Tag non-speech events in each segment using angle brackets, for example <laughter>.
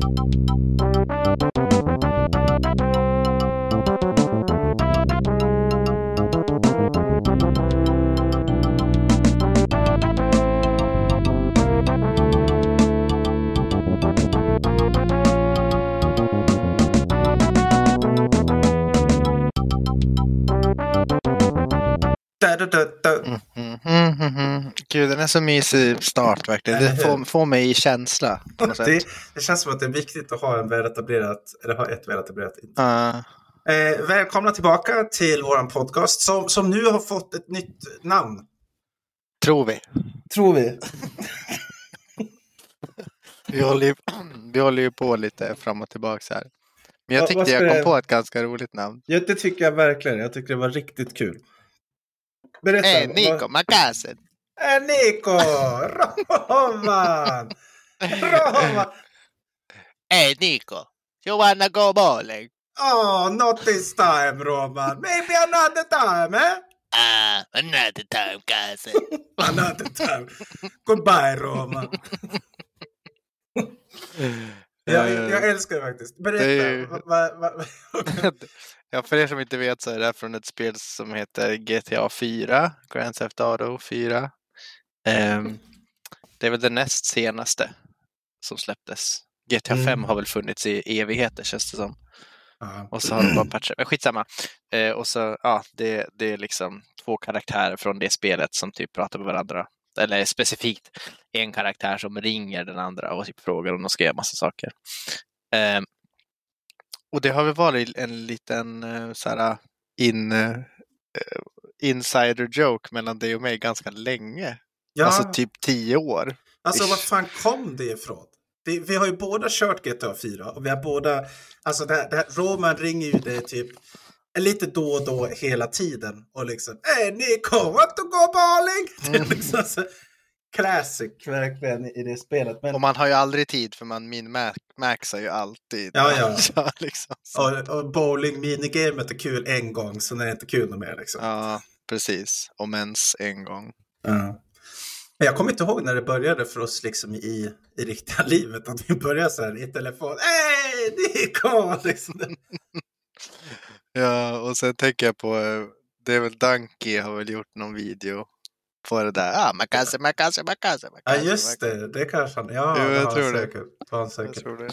Thank you. Gud, den är så mysig start verkligen. Det får, får mig i känsla. På något Det, sätt. det känns som att det är viktigt att ha en väletablerat, eller ha ett väletablerat intro. Uh, Eh, välkomna tillbaka till våran podcast som, som nu har fått ett nytt namn. tror vi. Tror vi. Vi håller, ju, <clears throat> vi håller ju på lite fram och tillbaka här. Men jag Vad- tyckte vad jag kom på ett ganska roligt namn. Ja, det tycker jag verkligen. Jag tycker det var riktigt kul. Berätta. Hej, vad- Nico! Eh, Nico! Roman! Roman! Hej, Nico! You wanna go bowling? Oh, not this time, Roman. Maybe another time, eh? Ah, another time, cousin. <laughs> Another time. Goodbye, Roman. <laughs> Jag, jag älskar det faktiskt. Berätta. Det <laughs> ja, för er som inte vet så är det här från ett spel som heter GTA 4, Grand Theft Auto 4. Ehm, det är väl det näst senaste som släpptes. GTA 5 Mm. har väl funnits i evigheter känns det som. Ja. Och så har de bara <clears throat> patchat, men skitsamma. Eh, och så, ja, det, det är liksom två karaktärer från det spelet som typ pratar med varandra. Eller specifikt en karaktär som ringer den andra och typ frågar om de ska göra massa saker. Eh, och det har väl varit en liten eh, så här, in, eh, insider joke mellan dig och mig ganska länge. Ja, Alltså typ tio år. Alltså var fan kom det ifrån? Det, vi har ju båda kört GTA 4 och vi har båda, alltså det här, det här, Roman ringer ju dig typ lite då och då hela tiden och liksom Nico, want to go bowling? Det är liksom så, classic verkligen i det spelet. Men, Och man har ju aldrig tid för man min maxar ju alltid. Ja, ja. <laughs> Så liksom, och, och bowling minigamet är kul en gång, sen är det inte kul mer liksom. Ja, precis. Om ens en gång. Ja. Jag kommer inte ihåg när det började för oss liksom i, i riktiga <laughs> livet. Att vi började så här i telefon. Hej Nico! <laughs> Liksom. <laughs> Ja, och sen tänker jag på, eh, det är väl Donkey har väl gjort någon video på det där. Ah, makase, makase, makase, Ja makase. just det, det kanske han. Ja, Jo, jag tror det. säkert. Jag tror det.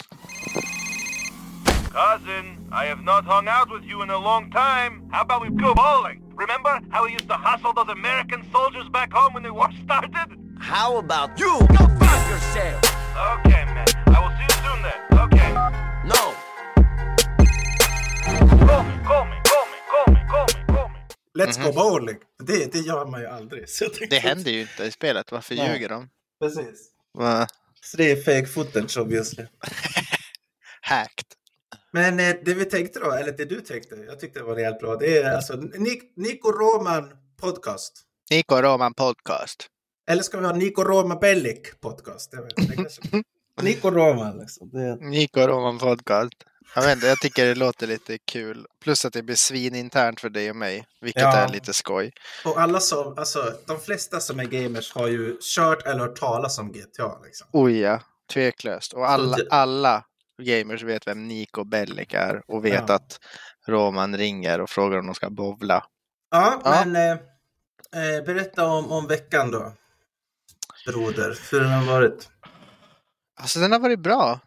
Cousin, I have not hung out with you in a long time. How about we go bowling? Remember how we used to hustle those American soldiers back home when the war <laughs> started? How about you go fuck yourself? Okay, man. I will see you soon then. Okay. No. Call me, call me, call me, call me, call me, call me. Let's go bowling. Det, det gör man ju aldrig. Så jag tänkte- Det händer ju inte i spelet. Varför Nej. ljuger de? Precis. Va? Så det är fake footage obviously. <laughs> Hacked. Men eh, det vi tänkte då, eller det du tänkte, jag tyckte det var rejält bra. Det är alltså Nico Roman podcast. Nico Roman podcast. Eller ska vi ha Nico Roma Bellic podcast? <laughs> Nico Roman liksom. Det... Nico Roman podcast. Jag vet inte, jag tycker det låter lite kul. Plus att det blir svininternt för dig och mig. Vilket Ja. är lite skoj. Och alla som, alltså de flesta som är gamers har ju kört eller hört talas om GTA liksom. Oj ja, tveklöst. Och alla, alla gamers vet vem Nico Bellic är och vet Ja. att Roman ringer och frågar om de ska bovla. Ja, Ja. men eh, eh, berätta om, om veckan då. Broder, hur den har varit. Alltså den har varit bra.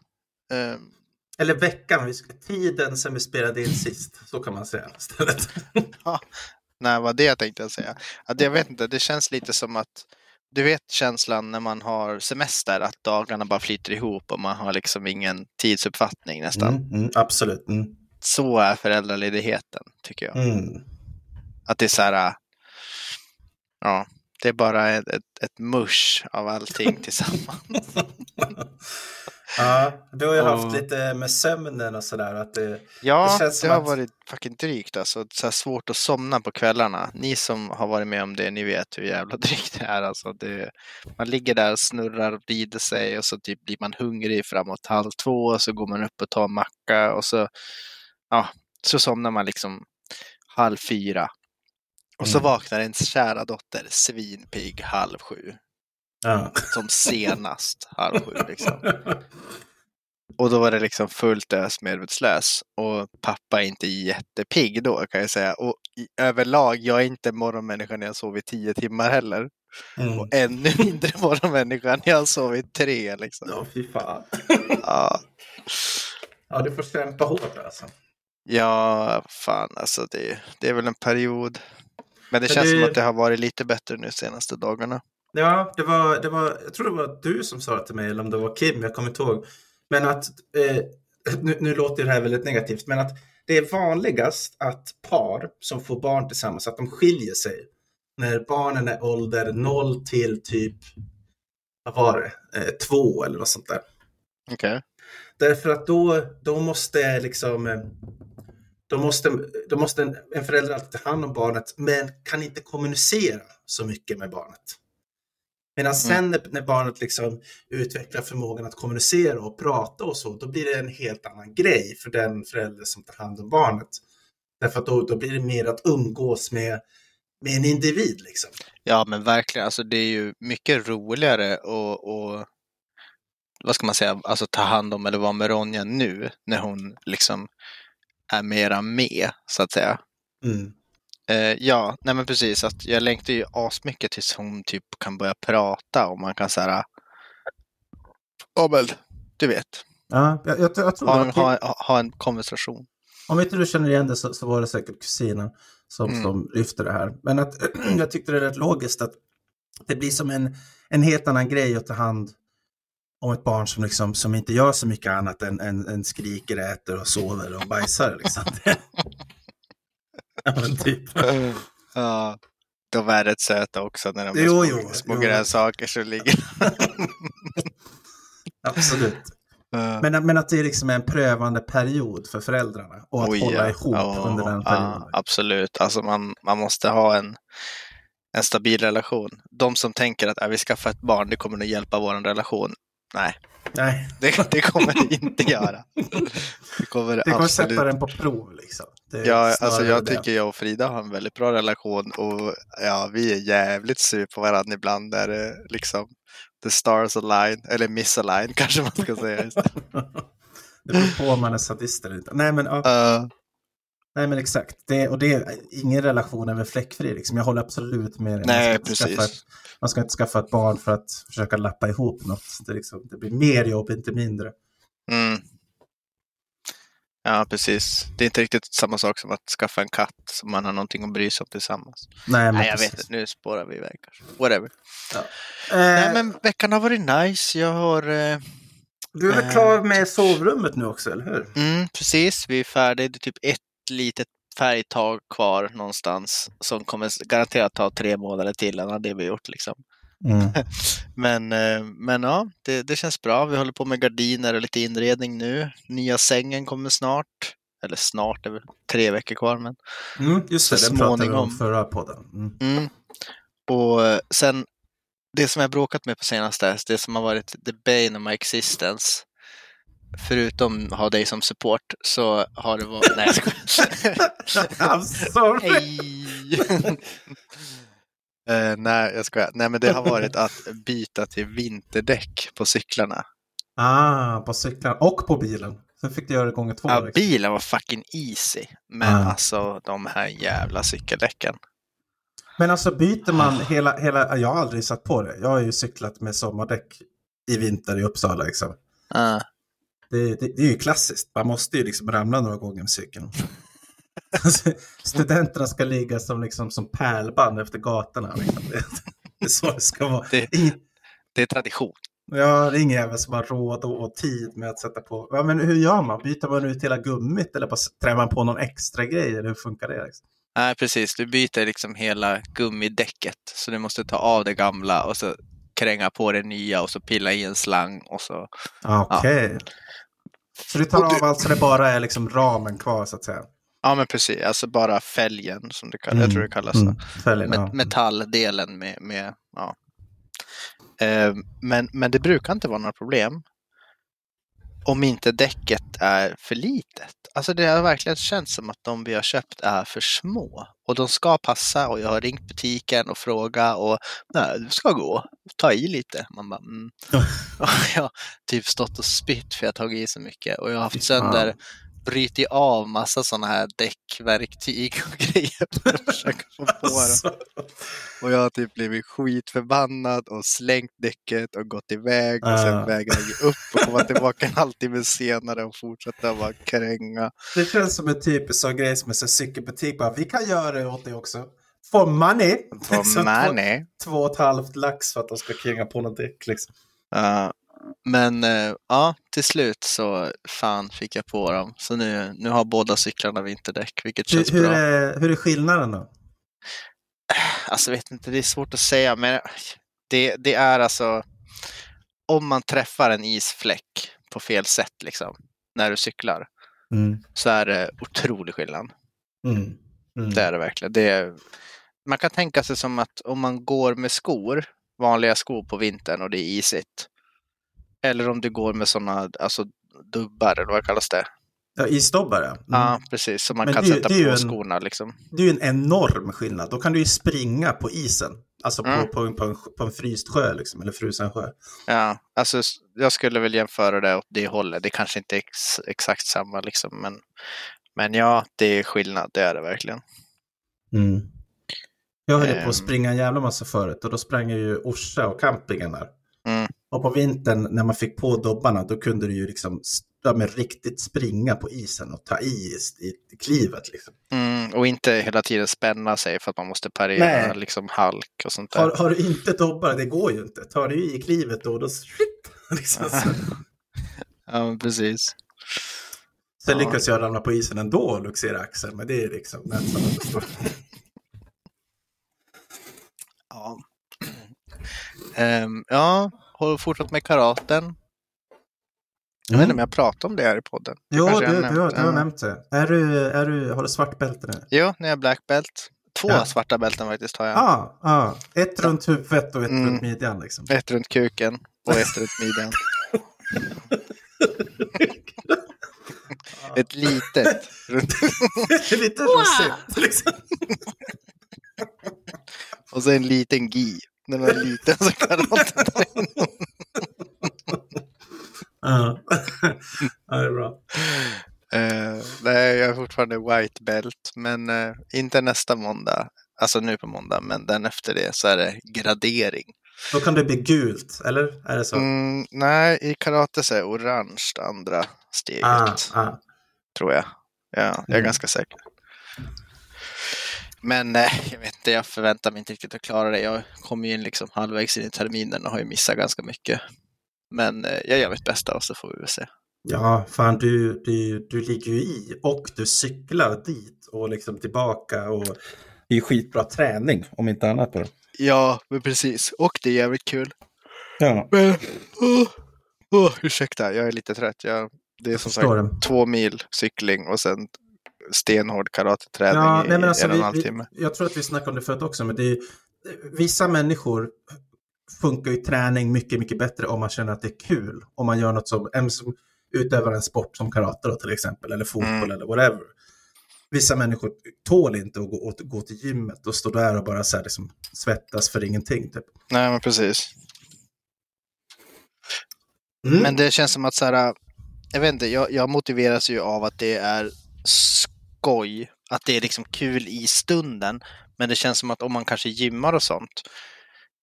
Ehm, Eller veckan, tiden sen vi spelade in sist. Så kan man säga <laughs> istället. nej, vad det tänkte jag säga. Att jag vet inte, det känns lite som att du vet känslan när man har semester, att dagarna bara flyter ihop och man har liksom ingen tidsuppfattning nästan. Mm, mm, absolut. Mm. Så är föräldraledigheten, tycker jag. Mm. Att det är så här, äh, ja, det är bara ett, ett, ett mush av allting <laughs> tillsammans. Ja, du har ju Och- haft lite med sömnen och sådär. Att det, Ja, Det det, känns som har att- varit fucking drygt alltså. Så svårt att somna på kvällarna. Ni som har varit med om det, ni vet hur jävla <laughs> drygt det är. Alltså, det, man ligger där och snurrar och vrider sig och så typ blir man hungrig framåt halv två och så går man upp och tar en macka och så, ja, så somnar man liksom halv fyra. Och så Mm. vaknar ens kära dotter svinpigg halv sju. ja. Som senast halv sju liksom. <laughs> Och då var det liksom fullt ös medvetslös. Och pappa är inte jättepigg då kan jag säga. Och överlag, jag är inte morgonmänniska när jag sover tio timmar heller. Mm. Och ännu mindre <laughs> morgonmänniska när jag sover tre liksom. Ja, fy fan. Ja, Ja, du får kämpa hårt alltså. ja fan alltså det, det är väl en period. Men det känns det- som att det har varit lite bättre nu senaste dagarna. Ja, det var, det var, jag tror det var du som sa till mig, eller om det var Kim, jag kommer inte ihåg. Men att, eh, nu, nu låter det här väldigt negativt, men att det är vanligast att par som får barn tillsammans, att de skiljer sig när barnen är ålder 0 till typ, vad var det, eh, två eller något sånt där. Okej. Därför att då, då måste liksom eh, då måste, då måste en, en förälder alltid ta hand om barnet men kan inte kommunicera så mycket med barnet. Medan sen när, när barnet liksom utvecklar förmågan att kommunicera och prata och så, då blir det en helt annan grej för den förälder som tar hand om barnet. Därför att då, då blir det mer att umgås med, med en individ liksom. Ja men verkligen, alltså det är ju mycket roligare och, och vad ska man säga, alltså ta hand om eller vara med Ronja nu när hon liksom är mera med så att säga. Mm. Eh, ja, nej men precis, att jag längtar ju asmycket tills hon typ kan börja prata och man kan säga Ja men, du vet, Ja, jag, jag, jag tror ha en, ha, ha en konversation. Om inte du känner igen det så, så var det säkert kusinen som, Mm. som lyfte det här. Men att, <clears throat> jag tyckte det är rätt logiskt att det blir som en, en helt annan grej att ta hand om ett barn som, liksom, som inte gör så mycket annat än, än, än skriker, äter och sover och bajsar. Liksom. <laughs> ja, men typ. Ja, de är rätt söta också när de är Jo, små, jo, små jo. grönsaker som ligger. <laughs> Absolut. Ja. Men, men att det liksom är en prövande period för föräldrarna och att Oj, hålla ja. ihop Ja, under den ja, perioden. absolut, alltså man, man måste ha en, en stabil relation. De som tänker att äh, vi skaffar ett barn, det kommer att hjälpa vår relation. Nej, Nej, det, det kommer det inte göra. Det kommer det kommer absolut sätta den på prov. Liksom. Ja, alltså jag det. tycker jag och Frida har en väldigt bra relation och ja, vi är jävligt sur på varandra ibland där det liksom the stars align, eller misalign <laughs> kanske man ska säga. <laughs> det beror på om man är sadist eller inte. Nej, men, ja, Uh, nej, men exakt. Det, och det är ingen relation är väl fläckfri. Liksom. Jag håller absolut med dig. Man Nej, ska inte skaffa precis. ett- Man ska inte skaffa ett barn för att försöka lappa ihop något. Det, liksom, det blir mer jobb, inte mindre. mm. Ja, precis. Det är inte riktigt samma sak som att skaffa en katt som man har någonting att bry sig om tillsammans. Nej, Nej, jag precis. vet inte. Nu spårar vi iväg kanske. Whatever. Eh, Nej, men veckan har varit nice. Jag har... Eh, Du är väl eh, klar med sovrummet nu också, eller hur? mm, precis, vi är färdiga. Det är typ ett litet färgtag kvar någonstans som kommer garanterat ta tre månader till innan det blir gjort. Liksom. Mm. <laughs> Men, eh, men ja, det, det känns bra. Vi håller på med gardiner och lite inredning nu. Nya sängen kommer snart. Eller snart, det är väl tre veckor kvar. Men... Mm, just det, det pratade vi om förra podden. Mm. Mm. Och eh, sen, det som jag bråkat med på senaste, det som har varit the bane of my existence, förutom ha dig som support, så har det varit... Nej, jag skojar. <laughs> I'm sorry. Hej! <laughs> Eh, nej, jag skojar. Nej, men det har varit att byta till vinterdäck på cyklarna. Ah, på cyklar och på bilen. Sen fick du göra det gånger två. Ja, liksom. bilen var fucking easy. Men Ah. alltså de här jävla cykeldäcken. Men alltså byter man hela, hela... Jag har aldrig satt på det. Jag har ju cyklat med sommardäck i vinter i Uppsala. Liksom. Ah. Det, det, det är ju klassiskt. Man måste ju liksom ramla några gånger med cykeln. <laughs> Alltså, Studenterna ska ligga som, liksom, som pärlband efter gatorna. Liksom. Det, det är så det ska vara. Det- Det är tradition. ja, det är ingen jävel som har råd och, och tid med att sätta på. Ja, men hur gör man? Byter man ut hela gummit eller bara trär man på någon extra grej? Eller hur funkar det? Liksom? Nej, precis. Du byter liksom hela gummidäcket. Så du måste ta av det gamla och så kränga på det nya och så pilla i en slang och så. Okej. Så du tar Och du- av allt så det bara är liksom ramen kvar så att säga? Ja, men precis. Alltså bara fälgen som det kallas. Jag Mm, tror det kallas. Mm, fälgen, Met- ja. metalldelen med, med ja. Eh, men, men det brukar inte vara några problem. Om inte däcket är för litet. Alltså det har verkligen känts som att de vi har köpt är för små. Och de ska passa och jag har ringt butiken och frågat och nej, du ska gå. Ta i lite. Man bara, mm. <laughs> och jag har typ stått och spytt för jag har tagit i så mycket och jag har haft sönder brutit av massa sådana här däckverktyg och <laughs> grejer för att försöka få på dem. Alltså, Och jag har typ blivit skitförbannad och slängt däcket och gått iväg och sen Ah. vägrade ge upp och komma tillbaka en halvtimme senare och fortsätta bara kränga. det känns som en typisk sån grej som en cykelbutik bara, vi kan göra det åt dig också. For money! För Så money. Två, två och ett halvt lax för att de ska kränga på något däck liksom. Ja, men eh, ja, till slut så fan fick jag på dem. Så nu, nu har båda cyklarna vinterdäck, vilket känns Hur, hur, bra. är, hur är skillnaden då? Alltså vet inte, det är svårt att säga, men det, det är alltså om man träffar en isfläck på fel sätt liksom, när du cyklar, Mm. så är det otrolig skillnad. Mm. Mm. Det är det verkligen. Det är, man kan tänka sig som att om man går med skor, vanliga skor på vintern och det är isigt. Eller om du går med sådana alltså, dubbar, eller vad kallas det? Ja, isdobbare. Mm. Ja, precis. Som man Men kan det sätta det på en- skorna liksom. Det är ju en enorm skillnad. Då kan du ju springa på isen. Alltså på, Mm. på, en- på, en, på en fryst sjö, liksom, eller frusen sjö. Ja, alltså jag skulle väl jämföra det åt det hållet. Det kanske inte är ex, exakt samma liksom, men, men ja, det är skillnad. Det är det verkligen. Mm. Jag höll ju på Ehm. att springa en jävla massa förut och då sprang jag ju Orsa och campingen där. Och på vintern när man fick på dobbarna då kunde du ju liksom ja, men riktigt springa på isen och ta i i, i klivet. Liksom. Mm, och inte hela tiden spänna sig för att man måste parera Nej. liksom halk och sånt där. Har, har du inte dobbar, det går ju inte. Tar du i klivet då, då shit, <laughs> liksom, så. <laughs> Ja, precis. Sen Ja. lyckas jag ramla på isen ändå och luxera axeln, men det är liksom nästan Ja. <clears throat> Ehm, ja, har fortsatt med karaten. Jag vet inte om jag pratar om det här i podden. Jo, du, jag du, har, du har nämnt det. Är du, är du, har du svart bälte nu? Jo, jag är black belt. Två Ja. svarta bälten faktiskt har jag. Ja, ah, ah. ett runt huvudet och ett Mm. runt midjan. Liksom. Ett runt kuken och ett runt midjan. <laughs> Ett litet runt Lite rosett. Liksom. och så en liten gi. Den var liten så karaten där inne. Ja. ja, det är bra. Eh, nej, jag är fortfarande white belt, men eh, inte nästa måndag. Alltså nu på måndag, men den efter det så är det gradering. Då kan det bli gult, eller? Är det så? Mm, nej, i karate så är orange det andra steget, ah, ah. tror jag. Ja, jag är Mm. ganska säker. Men eh, <laughs> jag vet inte, jag förväntar mig inte riktigt att klara det. Jag kommer ju in liksom halvvägs in i terminen och har ju missat ganska mycket. Men eh, jag gör mitt bästa och så får vi väl se. Ja, fan du, du, du ligger ju i och du cyklar dit och liksom tillbaka. Och det är ju skitbra träning, om inte annat. Då. Ja, men precis. Och det är jävligt kul. Ja, Men, oh, oh, ursäkta, jag är lite trött. Jag, det är som sagt det. två mil cykling och sen stenhård karateträning Ja, i nej, men alltså, en och en halv timme. jag tror att vi snackade om det förut också, men det är, vissa människor funkar ju träning mycket, mycket bättre om man känner att det är kul. Om man gör något som, en som utövar en sport som karate då, till exempel, eller fotboll Mm. eller whatever. Vissa människor tål inte att gå, att gå till gymmet och stå där och bara så här, liksom, svettas för ingenting. Typ. Nej, men precis. Mm. Men det känns som att så här, jag vet inte, jag, jag motiveras ju av att det är skoj, att det är liksom kul i stunden. Men det känns som att om man kanske gymmar och sånt,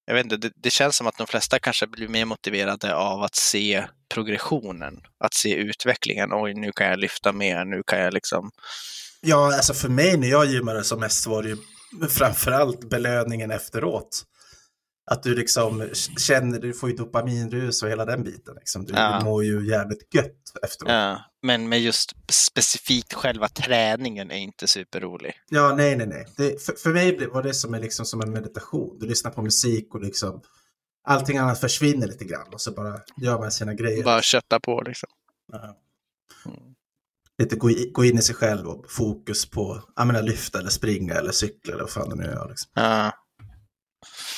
jag vet inte, det, det känns som att de flesta kanske blir mer motiverade av att se progressionen, att se utvecklingen. Oj, nu kan jag lyfta mer, nu kan jag liksom... Ja, alltså för mig när jag gymmade som mest var det ju framförallt belöningen efteråt. Att du liksom känner, du får ju dopaminrus och hela den biten. Liksom. Du, Ja. du mår ju jävligt gött efteråt. Ja, Ja, men med just specifikt själva träningen är inte superrolig. nej, nej, nej. Det, för, för mig var det som, en, liksom, som en meditation. Du lyssnar på musik och liksom allting annat försvinner lite grann och så bara gör man sina grejer. Bara kötta på liksom. Ja. Mm. Lite gå, i, gå in i sig själv och fokus på jag menar, lyfta eller springa eller cykla eller vad fan det nu är. Liksom. Ja.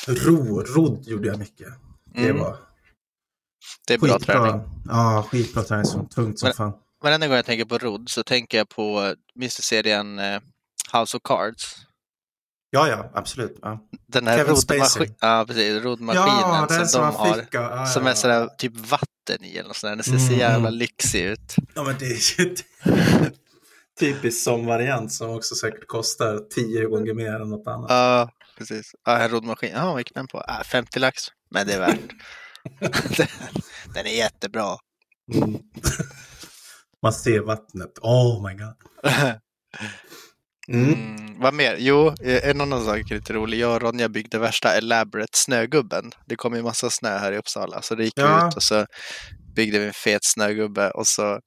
Ro, rodd gjorde jag mycket. Det Mm. var Det är bra träning. Skitbra. Ja, skitbra träning. Som tungt som Men- fan. Varenda gång jag tänker på rodd så tänker jag på, minns du serien eh, House of Cards? Ja, ja, absolut. Ja, Den här Kevin Spacey. roddmaskin- ja, precis, roddmaskinen ja den som de har. fick. Ja, ja, Som är sådär typ vatten i eller något sånt där. Den ser så Mm, jävla mm. lyxig ut. Ja, men det är ju typiskt som variant som också säkert kostar tio gånger mer än något annat. Ja, precis. Ja, en roddmaskin. Ja, vad gick den på? Ah, 50 lax. Men det är värt. <laughs> <laughs> den, är jättebra. Mm. <laughs> Man ser vattnet. Oh my god. Mm. Mm, vad mer? Jo, en annan sak är lite rolig. Jag och Ronja byggde värsta elaborate snögubben. Det kom ju massa snö här i Uppsala, så det gick Ja. ut och så byggde vi en fet snögubbe och så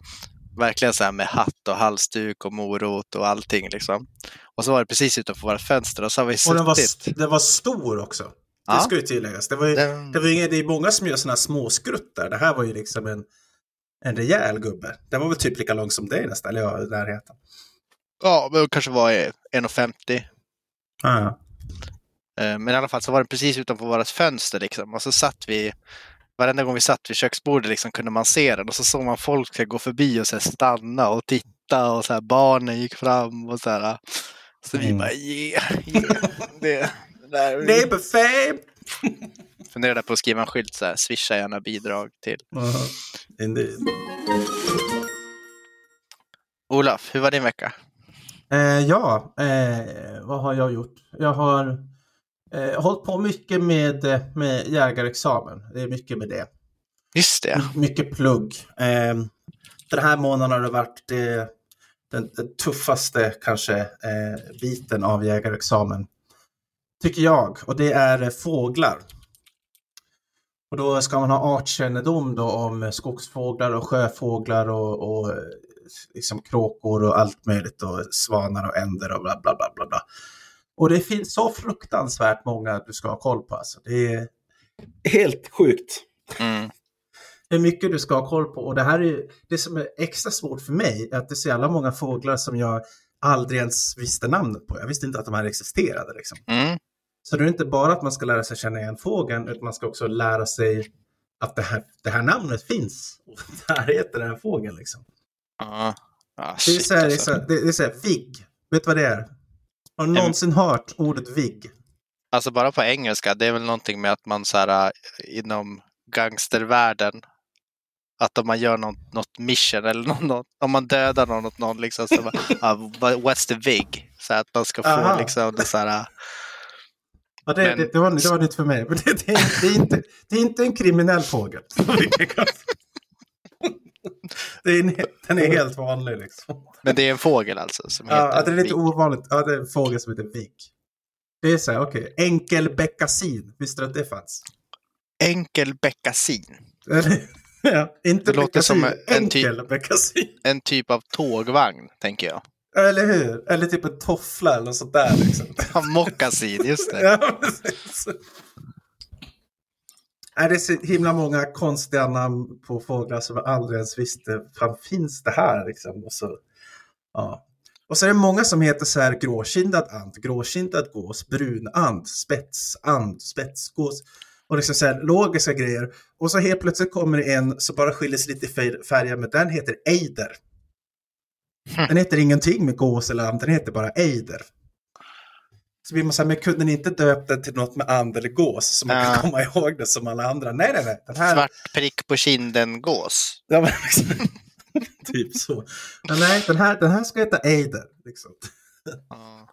verkligen så här med hatt och halsduk och morot och allting liksom. Och så var det precis utanför våra fönster och så har vi Och den var, den var stor också. Det Ja. ska ju tilläggas. Det, var ju, Den- det, var ju, det är många som gör sådana här små skruttar. Det här var ju liksom en, en rejäl gubbe. Den var väl typ lika lång som dig nästan, eller ja, i närheten. Ja, men kanske var eh, 1,50. Ja. Eh, Men i alla fall så var den precis utanför vårt fönster liksom. Och så satt vi, varenda gång vi satt vid köksbordet liksom kunde man se den. Och så såg man folk så här gå förbi och så här stanna och titta och så här barnen gick fram och så här. Så vi Mm. bara yeah, yeah. Det, det där. Neighbor fame! Funderade på att skriva en skylt så här, swisha gärna bidrag till. Uh. Olaf, hur var din vecka? Eh, ja, eh, vad har jag gjort? Jag har eh, hållit på mycket med, eh, med jägarexamen. Det är mycket med det. Just det. Mycket plugg. Eh, den här månaden har det varit eh, den, den tuffaste kanske eh, biten av jägarexamen. Tycker jag. Och det är eh, fåglar. Och då ska man ha artkännedom då om skogsfåglar och sjöfåglar och, och liksom kråkor och allt möjligt och svanar och änder och bla bla bla bla. bla. Och det finns så fruktansvärt många du ska ha koll på. Alltså. Det är helt sjukt Mm. hur mycket du ska ha koll på. Och det här är det som är extra svårt för mig, är att det är så jävla många fåglar som jag aldrig ens visste namnet på. Jag visste inte att de här existerade. Liksom. Mm. Så det är inte bara att man ska lära sig känna igen fågeln, utan man ska också lära sig att det här, det här namnet finns. Och <laughs> det här heter den här fågeln. Liksom. Det är shit, så här, det är alltså. så här, det är så här vigg. Vet du vad det är? Har du någonsin hört ordet vigg? Alltså bara på engelska, det är väl någonting med att man så här äh, inom gangstervärlden att om man gör något, något mission eller något, om man dödar någon, någon liksom så bara, <laughs> what- what's the vig? Så att man ska få Aha. liksom det så här, Ja, det, Men- det, det, var, det var nytt för mig. Men det, det, är, det, är inte, det är inte en kriminell fågel. <laughs> <laughs> Det är en, den är helt vanlig liksom. men det är en fågel alltså som Ja, heter det är lite vig. ovanligt. Ja, det är en fågel som heter vigg. Det är så här, okej. Enkelbeckasin. Visste du att det fanns? Enkelbeckasin. <laughs> Ja, inte Det låter som en typ-. En typ av tågvagn, tänker jag. Eller hur? Eller typ en toffla eller något sånt där. Liksom. <laughs> Ja, Mockasin, just det. Ja, precis. Nej, det är så himla många konstiga namn på fåglar som jag aldrig ens visste. Fan, finns det här liksom? Och så, ja. och så är det många som heter så här gråkindad and, gråkindad gås, brunand, spetsand, spetsgås. Och liksom så här logiska grejer. Och så helt plötsligt kommer det en som bara skiljer sig lite i färg- färgen, men den heter Eider. Den heter ingenting med gås eller and, den heter bara Eider. Så blir man så här, men kunde ni inte döpt den till något med and eller gås så man Ja. kan komma ihåg det som alla andra? Nej, nej, nej. Den här, Svart prick på kinden gås. Ja, men liksom, <laughs> typ så. Men nej, den här, den här ska heta Eider. Liksom. Ja.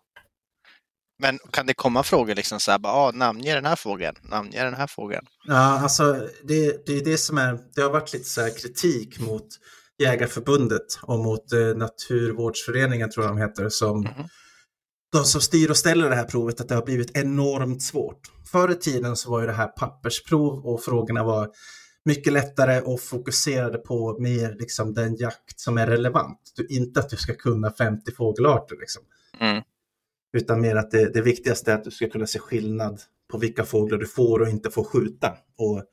Men kan det komma frågor liksom så här, bara, ah, namnge den här fågeln, namnge den här fågeln? Ja, alltså det, det är det som är, det har varit lite så här kritik mot Jägarförbundet och mot eh, Naturvårdsföreningen tror jag de heter, som Mhm. De som styr och ställer det här provet, att det har blivit enormt svårt. Förr i tiden så var ju det här pappersprov och frågorna var mycket lättare och fokuserade på mer liksom den jakt som är relevant. Du, inte att du ska kunna 50 fågelarter liksom. Mm. Utan mer att det, det viktigaste är att du ska kunna se skillnad på vilka fåglar du får och inte får skjuta. Och,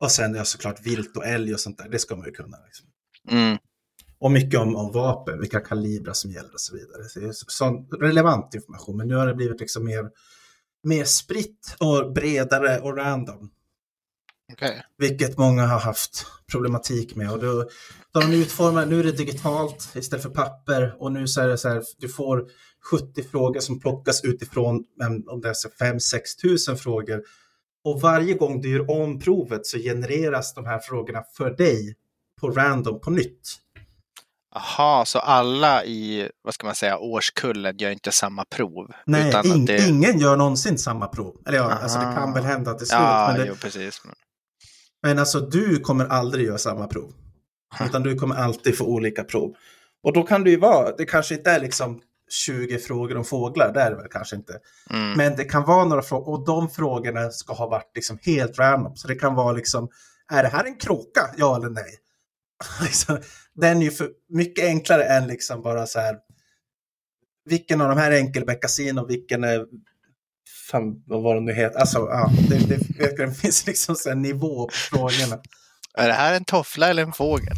och sen ja, såklart vilt och älg och sånt där, det ska man ju kunna. Liksom. Mm. Och mycket om, om vapen, vilka kalibrar som gäller och så vidare. Så det är sån relevant information, men nu har det blivit liksom mer, mer spritt och bredare och random. Okej. Vilket många har haft problematik med. Och då, då de utformat, nu är det digitalt istället för papper och nu så är det så här, du får 70 frågor som plockas utifrån om det är 5-6 tusen frågor. Och varje gång du gör om provet så genereras de här frågorna för dig på random på nytt. Aha, så alla i, vad ska man säga, årskullen gör inte samma prov? Nej, att det... ingen gör någonsin samma prov. Eller ja, alltså det kan väl hända till slut. Ja, men, det, jo, precis. Men- men alltså du kommer aldrig göra samma prov. Utan du kommer alltid få olika prov. Och då kan det ju vara, det kanske inte är liksom 20 frågor om fåglar, det är det väl kanske inte. Mm. Men det kan vara några frågor, och de frågorna ska ha varit liksom helt random. Så det kan vara liksom, är det här en kråka? Ja eller nej? <laughs> den är ju för mycket enklare än liksom bara så här, vilken av de här är enkelbeckasin och vilken är, fan vad var det nu heter, alltså ja, det, det, det finns liksom så här nivå på frågorna. Är det här en toffla eller en fågel?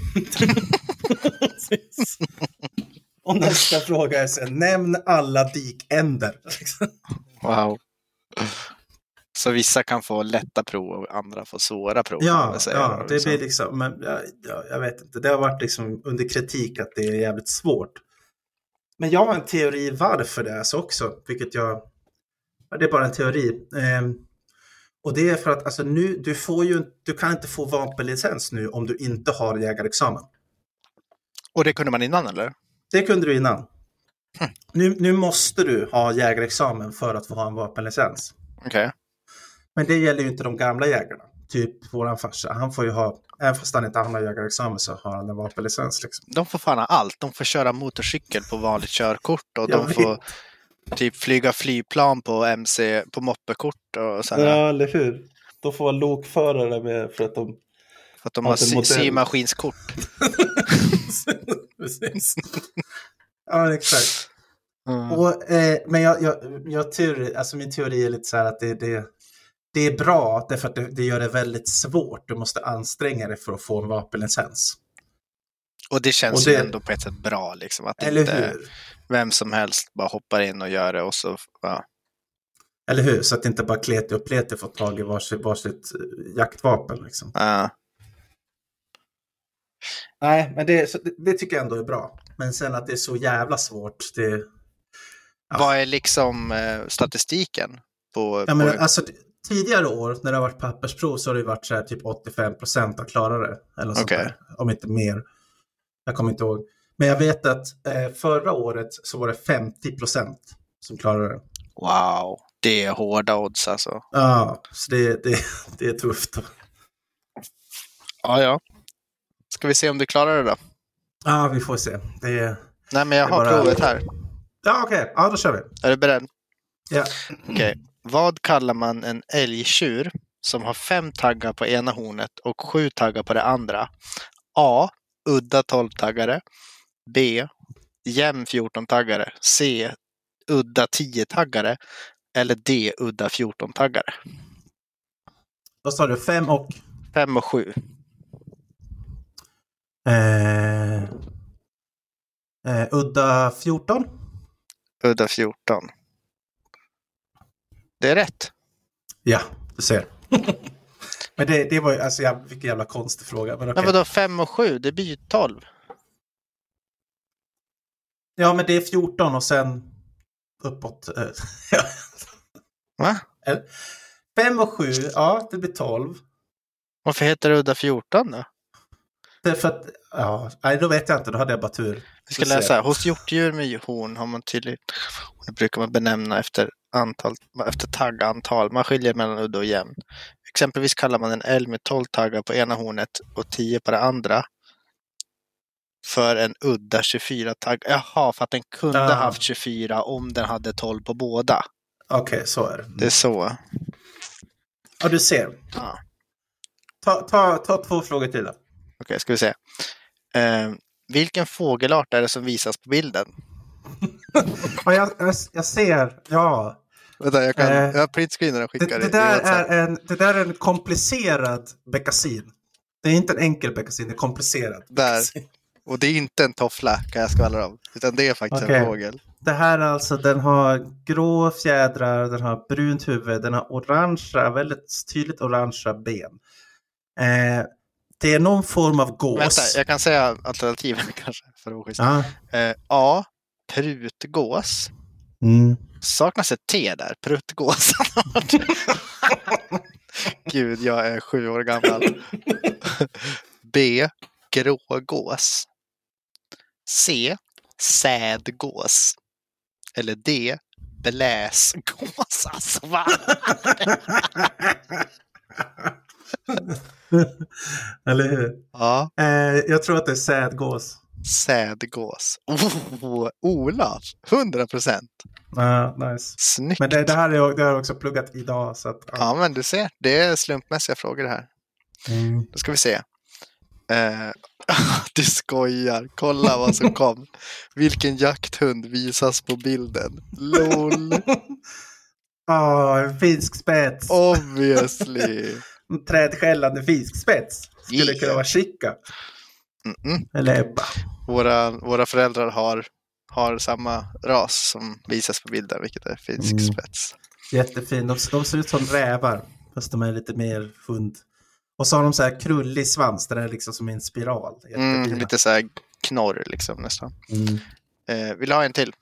Och nästa fråga är sen, nämn alla dikänder. Wow. Så vissa kan få lätta prov och andra får svåra prov. Ja, ja det liksom. blir liksom, men ja, ja, jag vet inte, det har varit liksom under kritik att det är jävligt svårt. Men jag har en teori varför det är så också, vilket jag, ja, det är bara en teori. Ehm, och det är för att alltså nu, du får ju, du kan inte få vapenlicens nu om du inte har jägarexamen. Och det kunde man innan eller? Det kunde du innan. Nu, nu måste du ha jägarexamen för att få ha en vapenlicens. Okej. Men det gäller ju inte de gamla jägarna. Typ våran farsa, han får ju ha, även fast han inte har jägarexamen så har han en vapenlicens. Liksom. De får fan ha allt. De får köra motorcykel på vanligt körkort och Jag de vet. får typ flyga flygplan på MC, på moppekort och så här. eller hur? De får vara lokförare med för att de... För att de Ja, har är symaskinskort. Precis. <laughs> ja, exakt. Mm. Och, eh, men jag, jag, jag teori, alltså min teori är lite så här att det, det, det är bra därför att det, det gör det väldigt svårt. Du måste anstränga dig för att få en vapenlicens. Och det känns Och det- ju ändå på ett sätt bra liksom. Att inte hur? vem som helst bara hoppar in och gör det och så, ja. Eller hur? Så att inte bara kleti och pleti får tag i varsitt, varsitt eh, jaktvapen. Liksom. Ja. Nej, men det, det tycker jag ändå är bra. Men sen att det är så jävla svårt, det... Ja. Vad är liksom eh, statistiken? På, Ja, men på... alltså, tidigare år när det har varit pappersprov så har det varit så här, typ 85 procent av klarare. Eller något sånt Okej. där, om inte mer. Jag kommer inte ihåg. Men jag vet att eh, förra året så var det 50 procent som klarade det. Wow, det är hårda odds alltså. Ja, så det, det, det är tufft. Ja, ja. Ska vi se om du klarar det då? Ja, vi får se. Det är... Nej, men jag har bara- provet här. Ja, okej. Ja, då kör vi. Är du beredd? Ja. Okej. Vad kallar man en älgtjur som har fem taggar på ena hornet och sju taggar på det andra? A. Udda 12-taggare. B. Jämn 14-taggare. C. Udda 10-taggare. Eller D. Udda 14-taggare. Vad sa du? Fem och... Fem och sju. Eh, eh, udda 14? Udda 14. Det är rätt. Ja, du ser. <laughs> men det, det var ju, alltså jag, vilken jävla konstig fråga. Men Men okej. vadå fem och sju? Det blir ju 12. Ja, men det är 14 och sen uppåt. eh. <laughs> Va? 5 och 7, ja, det blir 12. Varför heter det udda 14 då? Därför att, ja, nej, då vet jag inte, då hade jag bara tur. Vi ska läsa. Hos hjortdjur med horn har man tydligt, det brukar man benämna efter, antal, efter taggantal. Man skiljer mellan udda och jämn. Exempelvis kallar man en älg med 12 taggar på ena hornet och 10 på det andra för en udda 24 tagg. Jaha, för att den kunde Ah. haft 24 om den hade 12 på båda. Okej, så är det. Det är så. Ja, du ser. Ja. Ta, ta, ta två frågor till då. Okej, ska vi se. Eh, vilken fågelart är det som visas på bilden? <laughs> Ja, jag, jag, jag ser, ja. Vänta, jag, kan, Eh, jag har printscreenen och Det, skickar det, i där är en, det där är en komplicerad beckasin. Det är inte en enkel beckasin, det är komplicerad. Där. Och det är inte en toffla kan jag skvallra om. Utan det är faktiskt Okej. en fågel. Det här är alltså, den har grå fjädrar, den har brunt huvud, den har orangea, väldigt tydligt orangea ben. Eh, det är någon form av gås. Vänta, jag kan säga alternativen <laughs> kanske. För att vara. Ja. Eh, A. Prutgås. Mm. Saknas ett T där. Pruttgås. <laughs> Gud, jag är sju år gammal. B. Grågås. C. Sädgås. Eller D. Bläsgås. Alltså, va? <laughs> <laughs> Eller hur? Ja, Eh, jag tror att det är sädgås. sädgås. Oh, Olof, 100 procent. Ja, nice. Snyggt. Men det, det här är jag, det har jag också pluggat idag. Så att, Ja, men du ser, det är slumpmässiga frågor det här. Mm. Då ska vi se. Eh, <laughs> du skojar, kolla vad som kom. <laughs> Vilken jakthund visas på bilden? LOL, Ah, en fisk spets. obviously. <laughs> Trädskällande fiskspets. Skulle Yeah. kunna vara Chica. Mm-mm. Eller Ebba. Våra, våra föräldrar har, har samma ras som visas på bilden, vilket är finsk Mm. Jättefin. De, de ser ut som rävar. Fast de är lite mer hund. Och så har de så här krullig svans. Den är liksom som en spiral. Mm, lite så här knorr liksom nästan. Mm. Eh, vill du ha en till?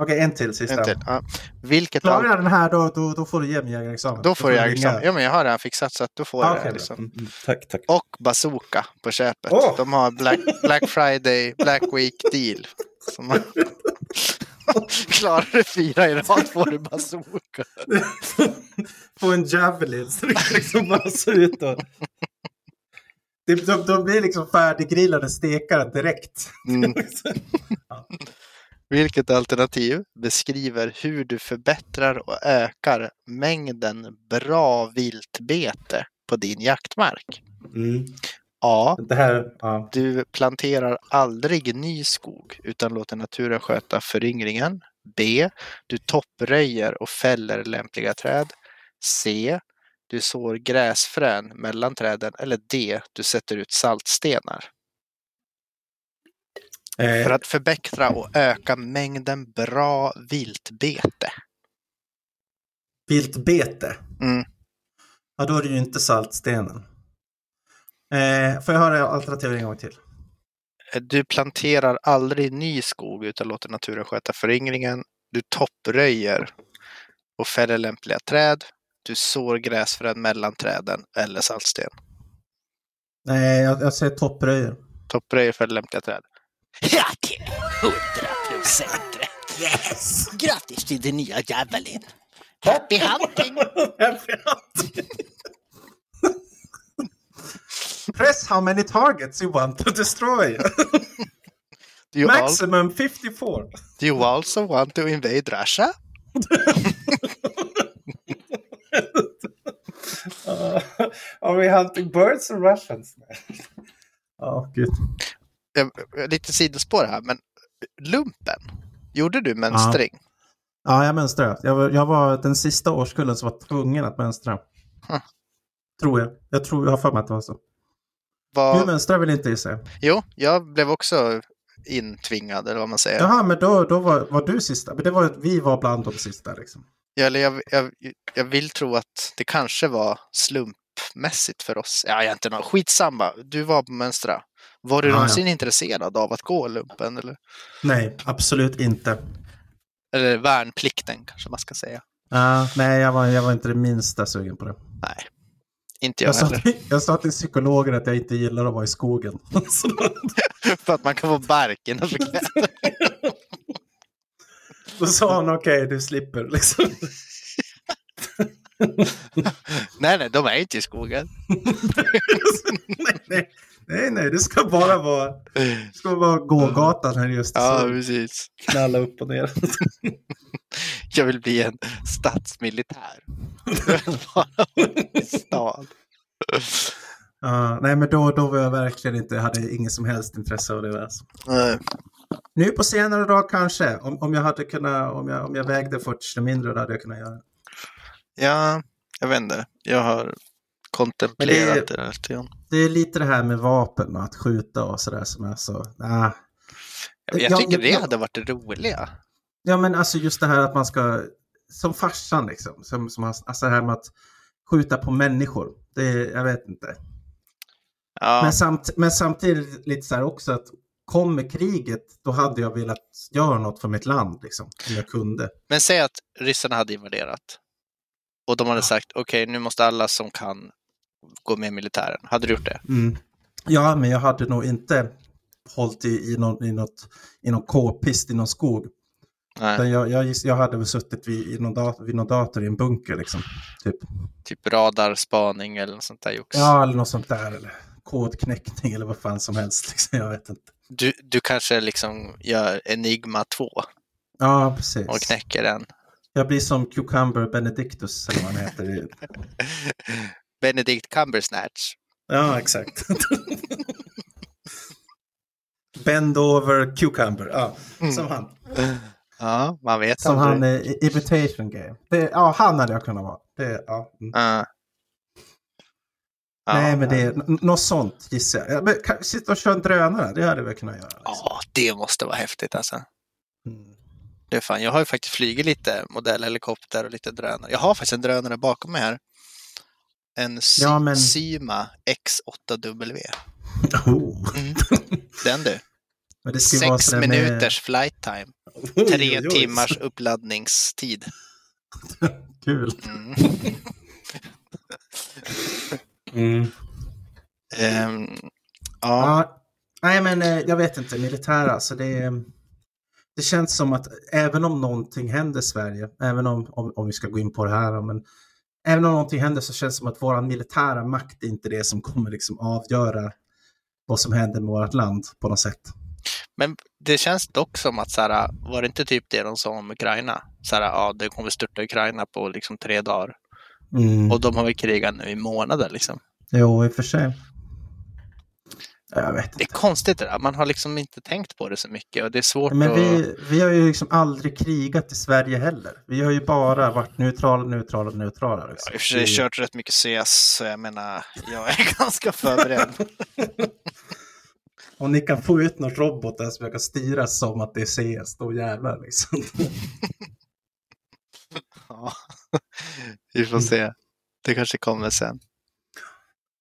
Okej, en till sista. En till. Ja. Vilket Klarar jag den här då, då, då får du ge mig jägarexamen. Då får jag ringa. examen. Ja, men jag har redan fixat så att då får Ah, jag bra. Liksom. Mm, mm. Tack, tack. Och Bazooka på köpet. Åh! De har Black, Black Friday, Black Week deal. Som man... <laughs> Klarar du fyra i rad får du Bazooka. <laughs> Få en javelin så det kan liksom bara se ut och... De, de, de blir liksom färdiggrillade stekar direkt. Mm. <laughs> Vilket alternativ beskriver hur du förbättrar och ökar mängden bra viltbete på din jaktmark? Mm. A. Här, ja. Du planterar aldrig ny skog utan låter naturen sköta föryngringen. B. Du toppröjer och fäller lämpliga träd. C. Du sår gräsfrön mellan träden. Eller D. Du sätter ut saltstenar. För Eh, att förbättra och öka mängden bra viltbete. viltbete. Mm. Ja, då är det ju inte saltstenen. Eh, får jag höra alternativet en gång till? Du planterar aldrig ny skog utan låter naturen sköta föryngringen. Du toppröjer och fäller lämpliga träd. Du sår gräsfrön mellan träden eller saltsten. Nej, jag, jag säger toppröjer. Toppröjer för lämpliga träd. Ja, det är hundra procent rätt. Yes! Grattis till din nya Javelin. <laughs> Happy hunting! Press how many targets you want to destroy. <laughs> Do you, al- Maximum 54. do you also want to invade Russia? <laughs> Uh, are we hunting birds or Russians? Ja, gud. Jag- Lite sidospår här, men lumpen. Gjorde du mönstring? Ja, jag mönstrade. Jag var, jag var den sista årskullen som var tvungen att mönstra. Huh. Tror jag. Jag tror jag har för mig att det var så. Du Var... mönstrar väl inte gissar? Jo, jag blev också intvingad, eller vad man säger. Jaha, men då, då var, var du sista. Men det var, vi var bland de sista liksom. Ja, Eller jag, jag, jag vill tro att det kanske var slumpmässigt för oss. Ja, jag är inte någon. Skitsamma, du var på mönstra. Var du Ja, ja. någonsin intresserad av att gå lumpen? Eller, Nej, absolut inte. eller värnplikten kanske man ska säga. Ja, nej, jag var, jag var inte det minsta sugen på det. Nej, inte jag Jag sa, heller. till, jag sa till psykologen att jag inte gillar att vara i skogen. <laughs> <laughs> För att man kan få bark innanför kläder. då sa han okej, du slipper liksom. <laughs> nej, nej, de är inte i skogen. nej, nej, nej, nej, det ska bara vara, det ska vara gågatan här just. Ja, så precis. knalla upp och ner. <laughs> Jag vill bli en stadsmilitär. Jag <laughs> vill bara vara i stad. Ja, nej, men då, då var jag verkligen inte, hade ingen som helst intresse av det. Alltså. Nej. Nu på senare dag kanske, om, om jag hade kunnat, om jag, om jag vägde 40 kilo mindre, då hade jag kunnat göra det. Ja, jag vet inte. Jag har kontemplerat det, lite grann. Det är lite det här med vapen och att skjuta och sådär som är så, nah. Jag, jag Ja, tycker det ja. hade varit det roliga. Ja men alltså just det här att man ska, som farsan liksom, som, som alltså det här med att skjuta på människor. Det, är- jag vet inte. Ja, Men, samt, men samtidigt lite så här också att kommer kriget, då hade jag velat göra något för mitt land, liksom, om jag kunde. men säg att ryssarna hade invaderat. Och de hade sagt, okej, nu måste alla som kan gå med i militären. Hade du gjort det? Mm. Ja, men jag hade nog inte hållit i, i, någon, i, något, i någon k-pist i någon skog. Nej, Jag, jag, jag hade väl suttit vid, i någon dator, vid någon dator i en bunker, liksom. Typ. typ radarspaning eller något sånt där jox. Ja, eller något sånt där. Eller kodknäckning eller vad fan som helst. <laughs> Liksom. Jag vet inte. Du, du kanske liksom gör Enigma 2 Ja, precis. och knäcker den. Jag blir som Cucumber Benedictus, eller vad han heter. <laughs> Benedict Cumbersnatch. Ja, exakt. Bend over Cucumber, ja. Som han. Ja, man vet Som aldrig. han i Imitation Game. Det, ja, han hade jag kunnat vara. Det, ja. mm. Ja, Nej, men det är något sånt gissar jag. Ja, men, kan, sitta och köra en drönare, det hade vi kunnat göra. Liksom. Ja, det måste vara häftigt alltså. Mm. Det är fan, jag har ju faktiskt flugit lite modellhelikopter och lite drönare. Jag har faktiskt en drönare bakom mig här. En Sy- Ja, men- Syma X8W. Oh. Mm. Den du. <laughs> Sex minuters flight time. Oj, Tre oj, oj. timmars uppladdningstid. <laughs> Kul. Mm. <laughs> Mm. Ehm, ja, Ja, nej men eh, jag vet inte, militära, alltså det, det känns som att även om någonting händer i Sverige, även om, om, om vi ska gå in på det här, men även om någonting händer så känns det som att vår militära makt är inte det som kommer liksom avgöra vad som händer med vårt land på något sätt. men det känns dock som att så här, var det inte typ det de sa om Ukraina? Så här, ja, det kommer störta Ukraina på liksom tre dagar. Mm. Och de har väl krigat nu i månader liksom. Jo, i och för sig. Jag vet Det inte. är konstigt det där. Man har liksom inte tänkt på det så mycket och det är svårt Men att... vi, vi har ju liksom aldrig krigat i Sverige heller. Vi har ju bara varit neutrala, neutrala, neutrala. Jag har Liksom. i och för sig kört rätt mycket CS, så jag menar, jag är <laughs> ganska förberedd. <laughs> Om ni kan få ut någon robot där som jag kan styra som att det är CS, då jävlar liksom. <laughs> ja. Vi får se. Det kanske kommer sen.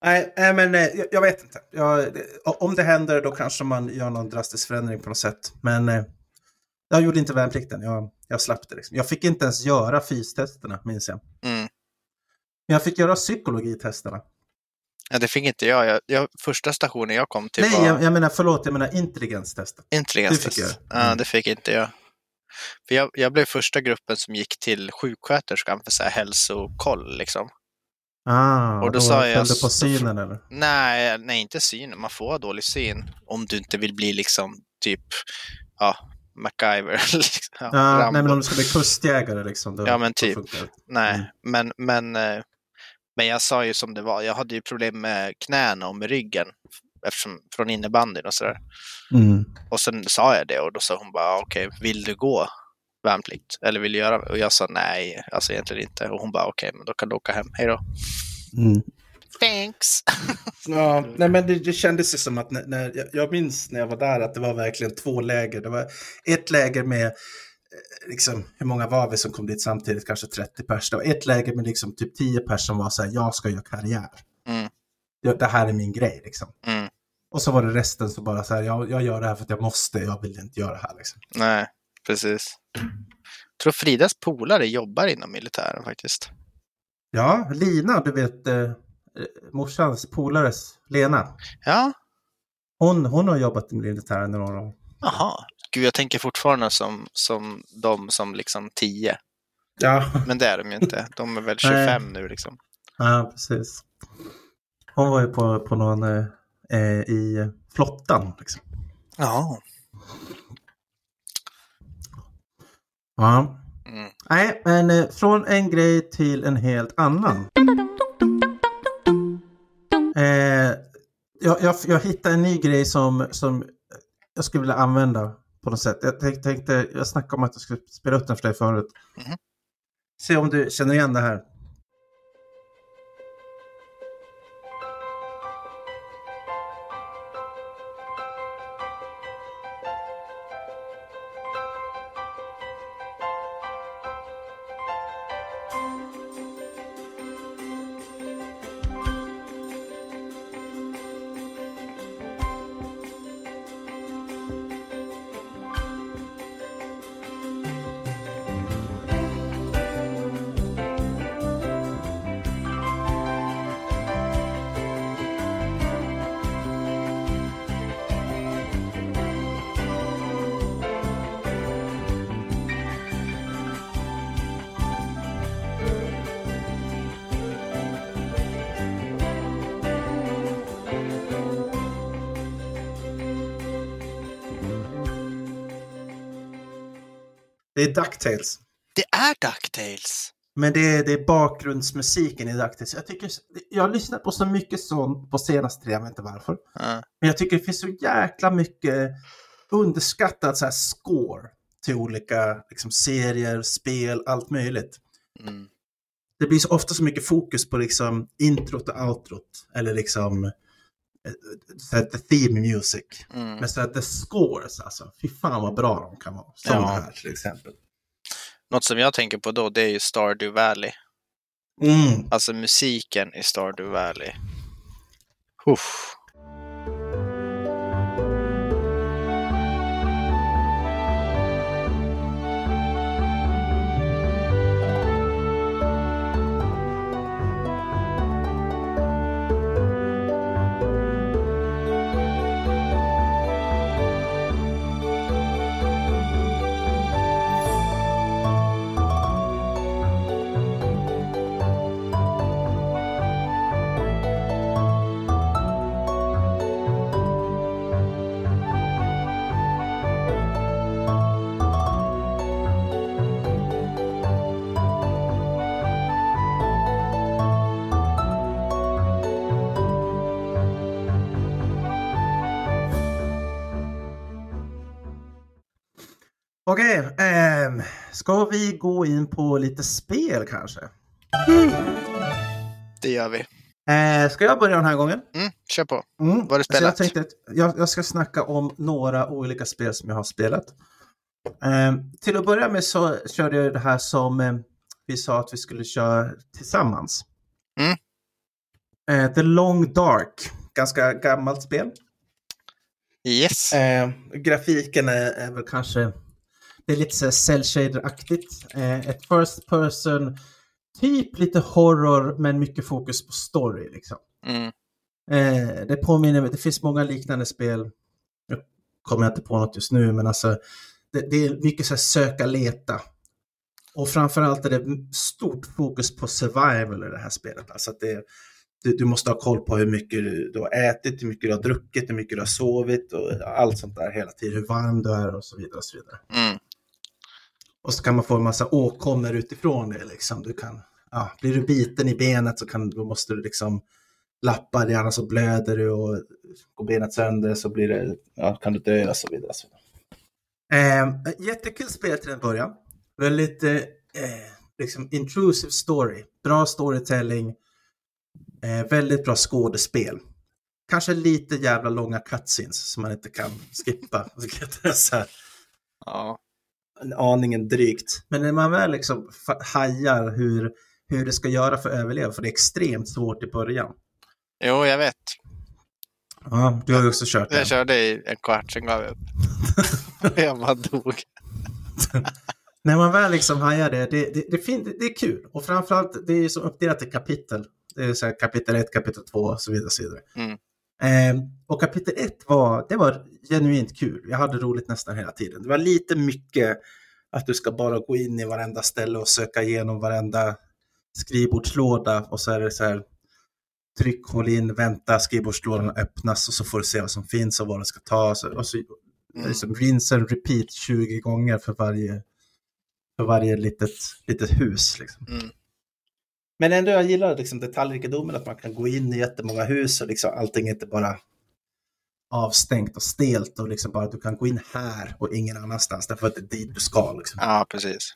nej, men eh, jag, jag vet inte. Jag, det- om det händer då kanske man gör någon drastisk förändring på något sätt. Men eh, jag gjorde inte värnplikten. Jag, jag slapp det. Liksom. Jag fick inte ens göra fystesterna, minns jag. Mm. Men jag fick göra psykologitesterna. Ja, det fick inte jag. jag, jag första stationen jag kom till Nej, var jag, jag menar förlåt, jag menar intelligenstestet. intelligenstest. jag. Ja, Mm. det fick inte jag. För jag, jag blev första gruppen som gick till sjuksköterskan för så här hälsokoll. Liksom. Ah, Och då sa jag- på synen eller? Nej, nej, inte syn. Man får ha dålig syn om du inte vill bli liksom typ ja, MacGyver. <laughs> liksom. ja, Rambo. nej, men om du ska bli kustjägare liksom. Då, Ja, men då typ. Nej, Mm. men, men, eh, men jag sa ju som det var. Jag hade ju problem med knäna och med ryggen eftersom, från innebandyn och sådär. Mm. Och sen sa jag det och då sa hon bara "Ah, okej, vill du gå värnplikt? Eller vill du göra det? Och jag sa nej, alltså egentligen inte. Och hon bara okej, men då kan du åka hem. Hej då. Mm. Thanks! <laughs> Ja, nej, men det, det kändes ju som att när, när, jag, jag minns när jag var där att det var verkligen två läger. Det var ett läger med, eh, liksom, hur många var vi som kom dit samtidigt? Kanske 30 pers. Det var ett läger med liksom typ 10 pers som var så här, jag ska göra karriär. Mm. Ja, det här är min grej liksom. Mm. Och så var det resten som bara så här, jag, jag gör det här för att jag måste, jag vill inte göra det här liksom. Nej, precis. Jag tror Fridas polare jobbar inom militären faktiskt. Ja, Lina, du vet, eh, morsans polares, Lena. Ja, Hon, hon har jobbat i militären i några år. jaha. Gud, jag tänker fortfarande som, som de som liksom 10. Ja, Men det är de ju inte. De är väl <laughs> 25 nu liksom. ja precis. Hon var ju på, på någon eh, eh, i flottan. Liksom. Ja. Ja. Mm. Nej, men eh, från en grej till en helt annan. Eh, jag, jag, jag hittade en ny grej som, som jag skulle vilja använda på något sätt. Jag tänkte, tänkte jag snackade om att jag skulle spela upp den för dig förut. Mhm. Se om du känner igen det här. Det är DuckTales. Det är DuckTales! Men det är, det är bakgrundsmusiken i DuckTales. Jag, tycker, jag har lyssnat på så mycket sånt på senaste tiden, jag vet inte varför. Ja. Men jag tycker det finns så jäkla mycket underskattat så här score till olika liksom, serier, spel, allt möjligt. Mm. Det blir så ofta så mycket fokus på liksom introt och outrot. Eller liksom så här, the theme music. Mm. Men så här, the scores alltså. Fy fan vad bra de kan vara. Som Ja. här till exempel. Något som jag tänker på då, det är ju Stardew Valley. Mm. Alltså musiken i Stardew Valley. Uff. Okej, ehm, ska vi gå in på lite spel kanske? Det gör vi. Eh, ska jag börja den här gången? Mm, kör på. Mm. Vad har du Så jag spelat? tänkte jag, jag ska snacka om några olika spel som jag har spelat. Ehm, till att börja med så körde jag det här som eh, vi sa att vi skulle köra tillsammans. Mm. Eh, The Long Dark, ganska gammalt spel. Yes. Eh, grafiken är, är väl kanske, det är lite så cell shader-aktigt. Eh, ett first person, typ lite horror men mycket fokus på story liksom. Mm. Eh, det påminner mig, det finns många liknande spel. Nu kommer jag inte på något just nu, men alltså det, det är mycket så här söka, leta. Och framförallt är det stort fokus på survival i det här spelet. Alltså att det, du, du måste ha koll på hur mycket du, du har ätit, hur mycket du har druckit, hur mycket du har sovit och allt sånt där hela tiden. Hur varm du är och så vidare. Och så vidare. Mm. Och så kan man få en massa åkommor utifrån det. Liksom. Du kan, ja, blir du biten i benet så kan, då måste du liksom lappa det, annars så blöder du och går benet sönder så blir det, ja, kan du dö och så vidare. Så vidare. Eh, jättekul spel till en början. Väldigt eh, liksom intrusive story. Bra storytelling. Eh, väldigt bra skådespel. Kanske lite jävla långa cutscenes som man inte kan skippa. <laughs> så här, Ja aningen drygt. Men när man väl liksom hajar hur, hur det ska göra för att överleva, för det är extremt svårt i början. Jo, jag vet. Ja, du har ju också kört det. Jag körde i en kvart, sen gav jag upp. <laughs> <laughs> jag bara dog. <laughs> När man väl liksom hajar det, det, det, det, fin- det är kul. Och framförallt, det är som uppdelat i kapitel. Det är så här kapitel 1, kapitel 2 och så vidare. Och, så vidare. Mm. Eh, och kapitel 1 var, det var genuint kul. Jag hade roligt nästan hela tiden. Det var lite mycket att du ska bara gå in i varenda ställe och söka igenom varenda skrivbordslåda och så är det så här tryck, håll in, vänta, skrivbordslådan öppnas och så får du se vad som finns och vad du ska ta. Så, och så, Mm. liksom, rinse and repeat 20 gånger för varje, för varje litet, litet hus. Liksom. Mm. Men ändå, jag gillar liksom detaljrikedomen, att man kan gå in i jättemånga hus och liksom allting är inte bara avstängt och stelt och liksom bara du kan gå in här och ingen annanstans därför att det är dit du ska. Liksom. Ja, precis.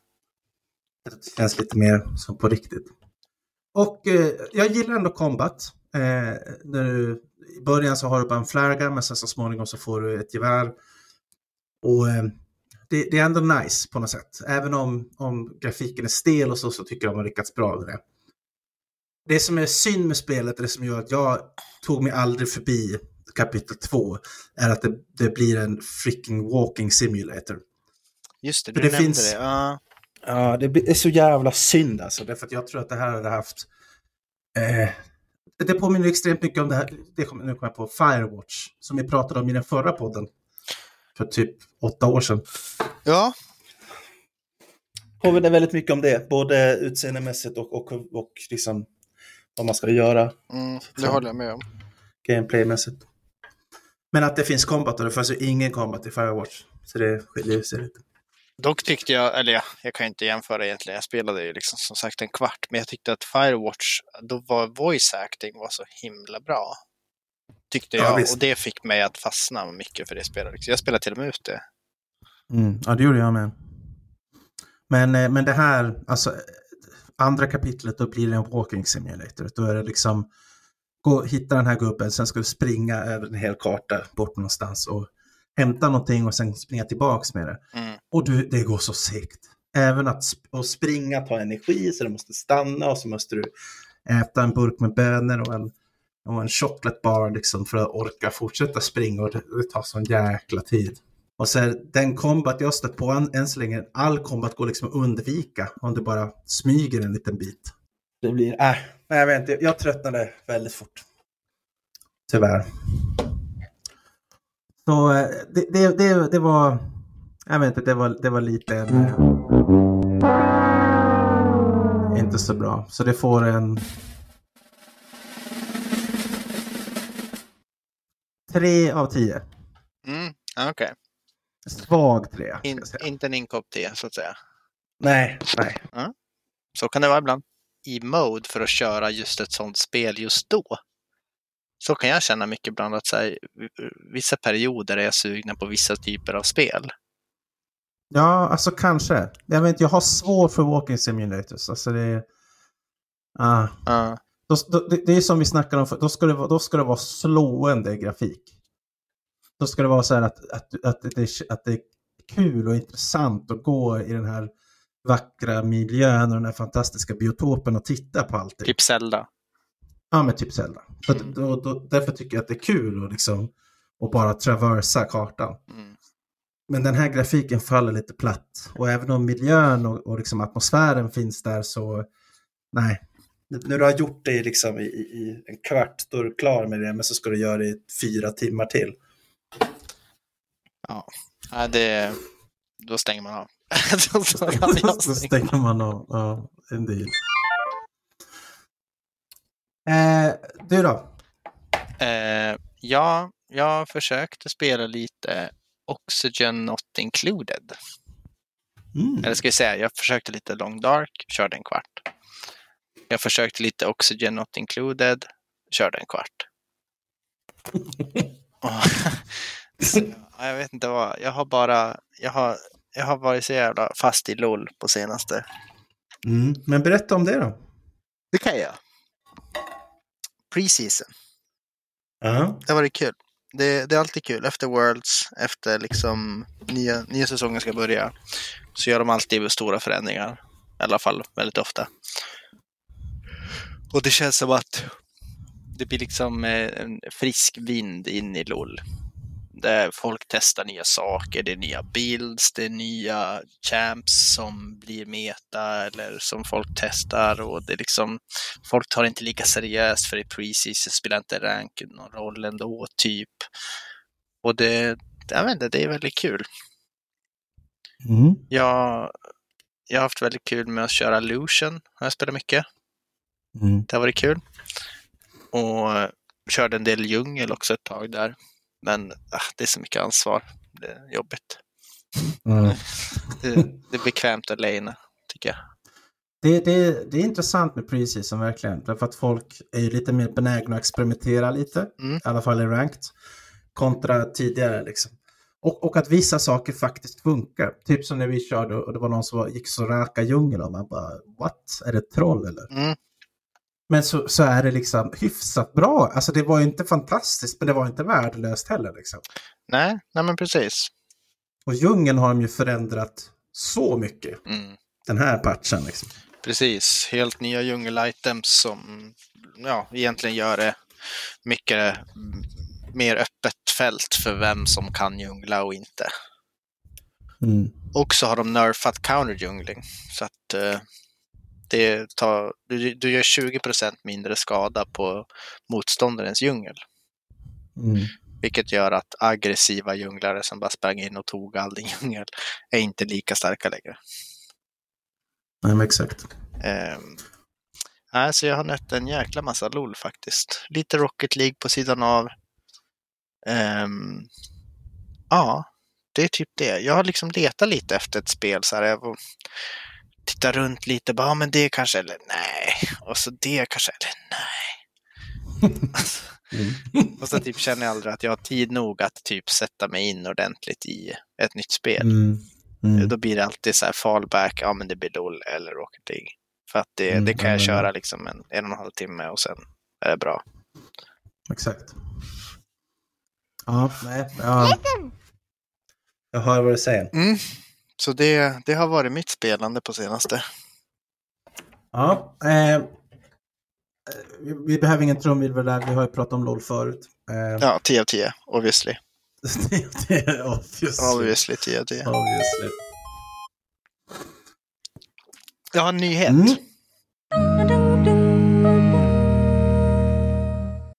Det känns lite mer som på riktigt. Och eh, jag gillar ändå combat. Eh, när du, I början så har du bara en flärga men sen så småningom så får du ett gevär. Och eh, det, det är ändå nice på något sätt. Även om, om grafiken är stel och så, så tycker jag de har lyckats bra med det. Det som är synd med spelet, det som gör att jag tog mig aldrig förbi kapitel 2, är att det, det blir en freaking walking simulator. Just det, För du det nämnde finns- det. Ja. Ja, det är så jävla synd alltså. Därför att jag tror att det här hade haft... Eh, det påminner extremt mycket om det här, det kom, nu kommer jag på, Firewatch, som vi pratade om i den förra podden. För typ åtta år sedan. ja, Påminner väldigt mycket om det, både utseendemässigt och, och, och liksom vad man ska göra mm, det håller jag med om. gameplaymässigt. Men att det finns combat och det fanns ju ingen combat i Firewatch. Så det skiljer sig lite. Dock tyckte jag, eller ja, jag kan ju inte jämföra egentligen, jag spelade ju liksom som sagt en kvart, men jag tyckte att Firewatch, då var voice acting var så himla bra. Tyckte Ja, jag, visst. och det fick mig att fastna mycket för det spelet. Så jag spelade till och med ut det. Mm, ja, det gjorde jag med. Men, eh, men det här, alltså andra kapitlet, då blir det en walking simulator. Då är det liksom, gå, hitta den här gubben, sen ska du springa över en hel karta bort någonstans och hämta någonting och sen springa tillbaks med det. Mm. Och du, det går så segt. Även att sp- att springa tar energi, så du måste stanna och så måste du äta en burk med bönor och en, och en chocolate bar liksom för att orka fortsätta springa och det, det tar sån jäkla tid. Och så den combat jag stött på än, än så länge, all combat går liksom att undvika om du bara smyger en liten bit. Det blir, äh, nej jag vet inte, jag tröttnade väldigt fort. Tyvärr. Så eh, det, det, det, det var, jag vet inte, det var, det var lite eh, inte så bra. Så det får en tre av tio. Mm. Okej, Svag tre. ska In, inte en inkopp te så att säga. Nej, nej. Så kan det vara ibland. I mode för att köra just ett sånt spel just då. Så kan jag känna mycket ibland att så här, vissa perioder är jag sugna på vissa typer av spel. Ja, alltså kanske. Jag vet inte, jag har svårt för walking simulators. Alltså det är... Ah. Ja. Då, då, det, det är som vi snackade om, för, då, ska det, då ska det vara slående grafik. Då ska det vara så här att, att, att, det, att det är kul och intressant att gå i den här vackra miljön och den här fantastiska biotopen och titta på allting. Typ Zelda. Ja, men typ Zelda. Så att, då, då, därför tycker jag att det är kul att liksom, att bara traversa kartan. Mm. Men den här grafiken faller lite platt. Och även om miljön och, och liksom atmosfären finns där så, nej. När du har gjort det liksom i, i, i en kvart, då är du klar med det, men så ska du göra det i fyra timmar till. Ja, det, då stänger man av. <laughs> Stänga. stänger man av. Ja, en del. Eh, du då? Eh, ja, jag försökte spela lite Oxygen Not Included. Mm. Eller ska vi säga, jag försökte lite Long Dark, körde en kvart. Jag försökte lite Oxygen Not Included, körde en kvart. <laughs> <laughs> Jag vet inte vad, jag har bara, jag har, jag har varit så jävla fast i LOL på senaste. Mm. Men berätta om det då. Det kan jag. Preseason. Ja. Det har varit kul. Det, det är alltid kul. Efter Worlds, efter liksom nya, nya säsongen ska börja, så gör de alltid stora förändringar. I alla fall väldigt ofta. Och det känns som att det blir liksom eh, en frisk vind in i LOL. Där folk testar nya saker, det är nya builds, det är nya champs som blir meta eller som folk testar och det är liksom folk tar det inte lika seriöst för i preseason spelar inte rank någon roll ändå, typ. Och det, jag vet inte, det är väldigt kul. Mm. Jag, jag har haft väldigt kul med att köra Lucian, har jag spelat mycket. Mm. Det har varit kul. Och körde en del djungel också ett tag där. Men ah, det är så mycket ansvar. Det är jobbigt. Mm. Det, det är bekvämt att lane, tycker jag. Det, det, det är intressant med preseason verkligen. Därför att folk är ju lite mer benägna att experimentera lite. Mm. I alla fall i ranked. Kontra tidigare liksom. Och, och att vissa saker faktiskt funkar. Typ som när vi körde och det var någon som var, gick så raka djungel och man bara what? Är det troll eller? Mm. Men så, så är det liksom hyfsat bra. Alltså det var ju inte fantastiskt men det var inte värdelöst heller liksom. Nej, nej men precis. Och djungeln har de ju förändrat så mycket. Mm. Den här patchen liksom. Precis, helt nya djungel-items som ja, egentligen gör det mycket mer öppet fält för vem som kan djungla och inte. Mm. Och så har de nerfat counter-djungling. Så att eh, det tar, du, du gör 20% mindre skada på motståndarens djungel. Mm. Vilket gör att aggressiva djunglare som bara sprang in och tog all din djungel är inte lika starka längre. Nej, men exakt. Um, nej, så jag har nött en jäkla massa LOL faktiskt. Lite Rocket League på sidan av. Ehm, ja, det är typ det. Jag har liksom letat lite efter ett spel så här. Jag tittar runt lite, bara, ja men det kanske, eller nej. Och så det kanske, eller nej. och så typ känner jag aldrig att jag har tid nog att typ sätta mig in ordentligt i ett nytt spel. Mm. Mm. Då blir det alltid så här fallback, ja men det blir LOL eller Rocket League. För att det, Mm, det kan ja, jag köra liksom en, en och en halv timme och sen är det bra. Exakt. Ja, nej. Ja. Jag hör vad du säger. Så det, det har varit mitt spelande på senaste. Ja, eh, vi, vi behöver ingen trumvirvel där. Vi har ju pratat om LOL förut. Eh, Ja, 10 av 10, obviously. det, det är obviously. Obviously 10 av 10. obviously. Jag har en nyhet. Mm.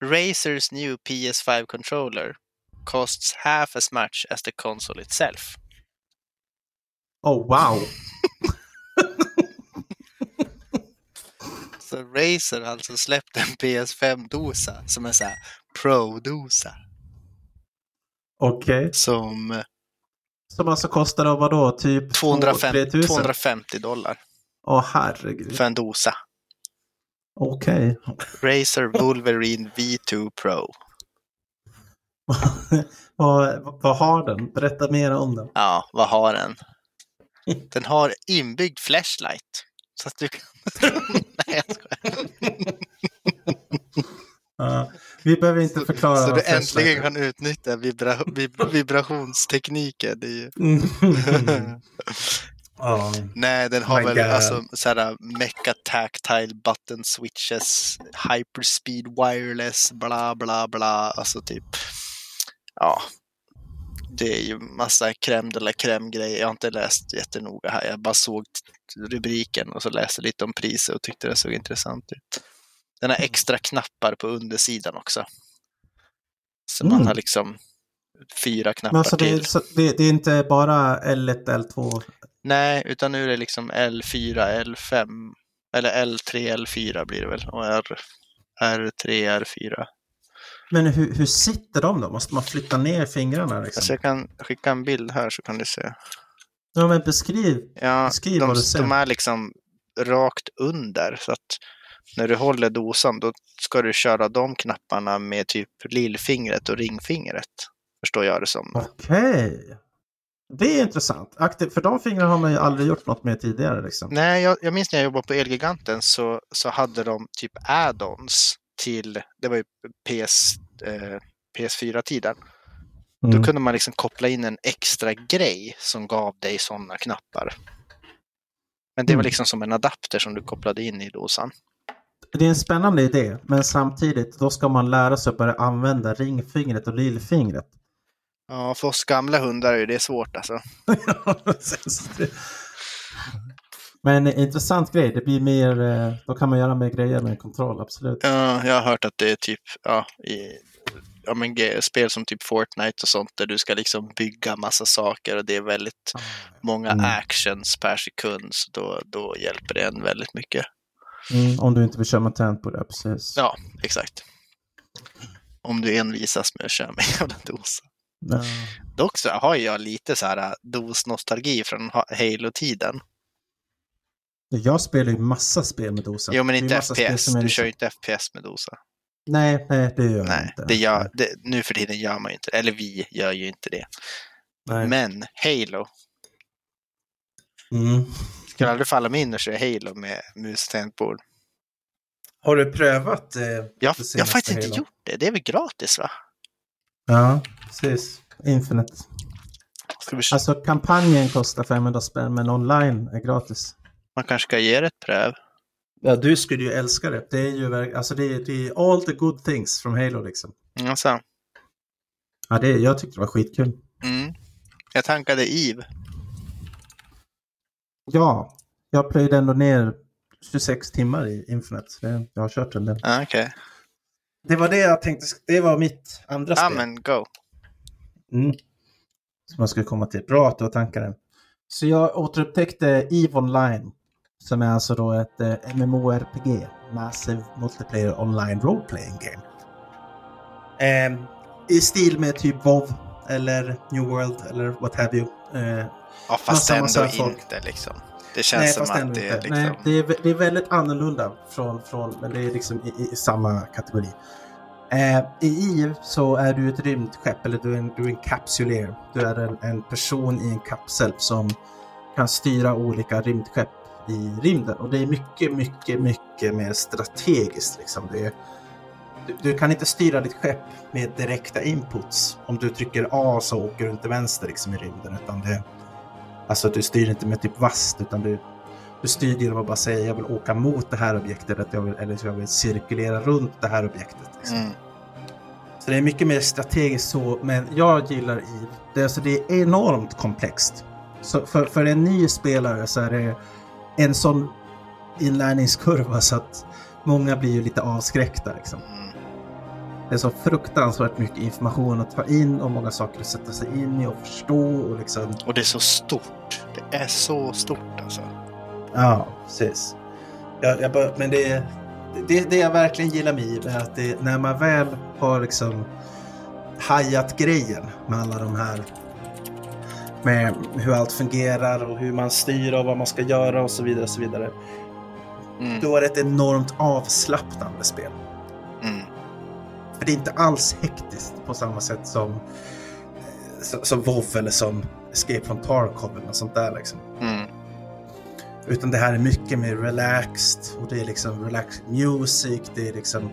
Razer's new PS5 controller costs half as much as the console itself. Oh, wow. <laughs> Så Razer har alltså släppt en PS5-dosa som är så här Pro-dosa. Okej. Som eh, Som alltså kostar då vadå? Typ 250, 3000? 250 dollar Åh herregud. för en dosa. Okej. Razer Wolverine V2 Pro. <laughs> vad, vad har den? Berätta mer om den. Ja, vad har den? <laughs> Den har inbyggd flashlight. Så att du kan... <laughs> Nej, jag skojar. Ja, vi behöver inte förklara. Så vad du äntligen kan utnyttja vibra... vib- vibrationstekniken. Det är ju... Mm. Ja. Nej, den har väl God. alltså såhär mecha tactile button switches, hyperspeed wireless, bla bla bla. Alltså typ, ja. Det är ju massa crème de la crème grejer. Jag har inte läst jättenoga här. Jag bara såg rubriken och så läste lite om priset och tyckte det såg intressant ut. Den har extra knappar på undersidan också. Så man Mm. har liksom fyra knappar Men alltså det, är, till. så, det, det är inte bara L1, L2. Nej, utan nu är det liksom L4, L5, eller L3, L4 blir det väl. Och R, R3, R4. Men hur, hur sitter de då? Måste man flytta ner fingrarna? Liksom? Alltså jag kan skicka en bild här så kan du se. Ja, men beskriv. Ja, Beskriv de, vad du ser. de är liksom rakt under. Så att när du håller dosan då ska du köra de knapparna med typ lillfingret och ringfingret. Förstår jag det som. Okej. Det är intressant. Aktiv, för de fingrarna har man ju aldrig gjort något med tidigare. Liksom. Nej, jag, jag minns när jag jobbade på Elgiganten så, så hade de typ add-ons till, det var ju PS, eh, PS4-tiden. Mm. Då kunde man liksom koppla in en extra grej som gav dig sådana knappar. Men det var Mm. liksom som en adapter som du kopplade in i dosan. Det är en spännande idé, men samtidigt då ska man lära sig att börja använda ringfingret och lillfingret. Ja, för oss gamla hundar är det svårt alltså. <laughs> men en intressant grej, det blir mer, eh, då kan man göra mer grejer med kontroll, absolut. Ja, jag har hört att det är typ, ja, i ja, men, spel som typ Fortnite och sånt där du ska liksom bygga massa saker och det är väldigt många Mm. actions per sekund. Så då, då hjälper det en väldigt mycket. Mm, om du inte vill köra med tempo där, precis. Ja, exakt. Om du envisas med att köra med jävla dosa. Ja. Dock så har jag lite så här äh, dos-nostalgi från Ha- Halo-tiden. Jag spelar ju massa spel med dosa. Jo, men inte FPS. Du liksom- kör ju inte FPS med dosa. Nej, nej, det gör jag Nej, inte. det gör, det, nu för tiden gör man ju inte det. Eller vi gör ju inte det. Nej. Men Halo. Mm. Skulle aldrig falla mig in och köra Halo med mus och tangentbord. Har du prövat? Eh, Jag, det jag har faktiskt inte Halo? gjort det. Det är väl gratis va? Ja, precis. Infinite. Ska vi, Alltså kampanjen kostar 500 spänn, men online är gratis. Man kanske ska ge det ett pröv. Ja, du skulle ju älska det. Det är ju alltså det är, det är all the good things from Halo liksom. Alltså, Ja, det, jag tyckte det var skitkul. mm. Jag tankade Eve. Ja, jag plöjde ändå ner 26 timmar i Infinite. Jag har kört en del. Ah, Okej. Det var det jag tänkte, det var mitt andra Ja, spel. men go. Mm. Som jag skulle komma till. Bra att du har tankar Så jag återupptäckte EVE Online. Som är alltså då ett eh, MMORPG. Massive Multiplayer Online Role Playing Game. Eh, I stil med typ WoW. eller New World eller what have you. Eh, Ja, fast ändå inte liksom. Det känns nej, som att det är liksom... Nej, det, är, det är väldigt annorlunda från, från men det är liksom i, i samma kategori. Eh, I EVE så är du ett rymdskepp, eller du är en, du är en kapsyler. Du är en, en person i en kapsel som kan styra olika rymdskepp i rymden. Och det är mycket, mycket, mycket mer strategiskt. Liksom. Det är, du, du kan inte styra ditt skepp med direkta inputs. Om du trycker A så åker du inte vänster liksom, i rymden. Utan det, alltså du styr inte med typ vast utan du, du styr genom att bara säga jag vill åka mot det här objektet jag vill, eller jag vill cirkulera runt det här objektet. Liksom. Mm. Så det är mycket mer strategiskt så, men jag gillar EVE. Det, alltså, det är enormt komplext. Så för, för en ny spelare så är det en sån inlärningskurva <laughs> så att många blir ju lite avskräckta. Liksom. Mm. Det är så fruktansvärt mycket information att ta in och många saker att sätta sig in i och förstå. Och liksom, Och det är så stort. Det är så stort alltså. ja, precis. Jag, jag bara, men det, det, det jag verkligen gillar med EVE är att det, när man väl har liksom hajat grejen med alla de här med hur allt fungerar och hur man styr och vad man ska göra och så vidare. Och så vidare. Mm. Då är det ett enormt avslappnande spel. Mm. För det är inte alls hektiskt på samma sätt som, eh, som, WoW eller som Escape from Tarkov eller något sånt där. Liksom. Mm. Utan det här är mycket mer relaxed och det är liksom relaxed music. Det är liksom,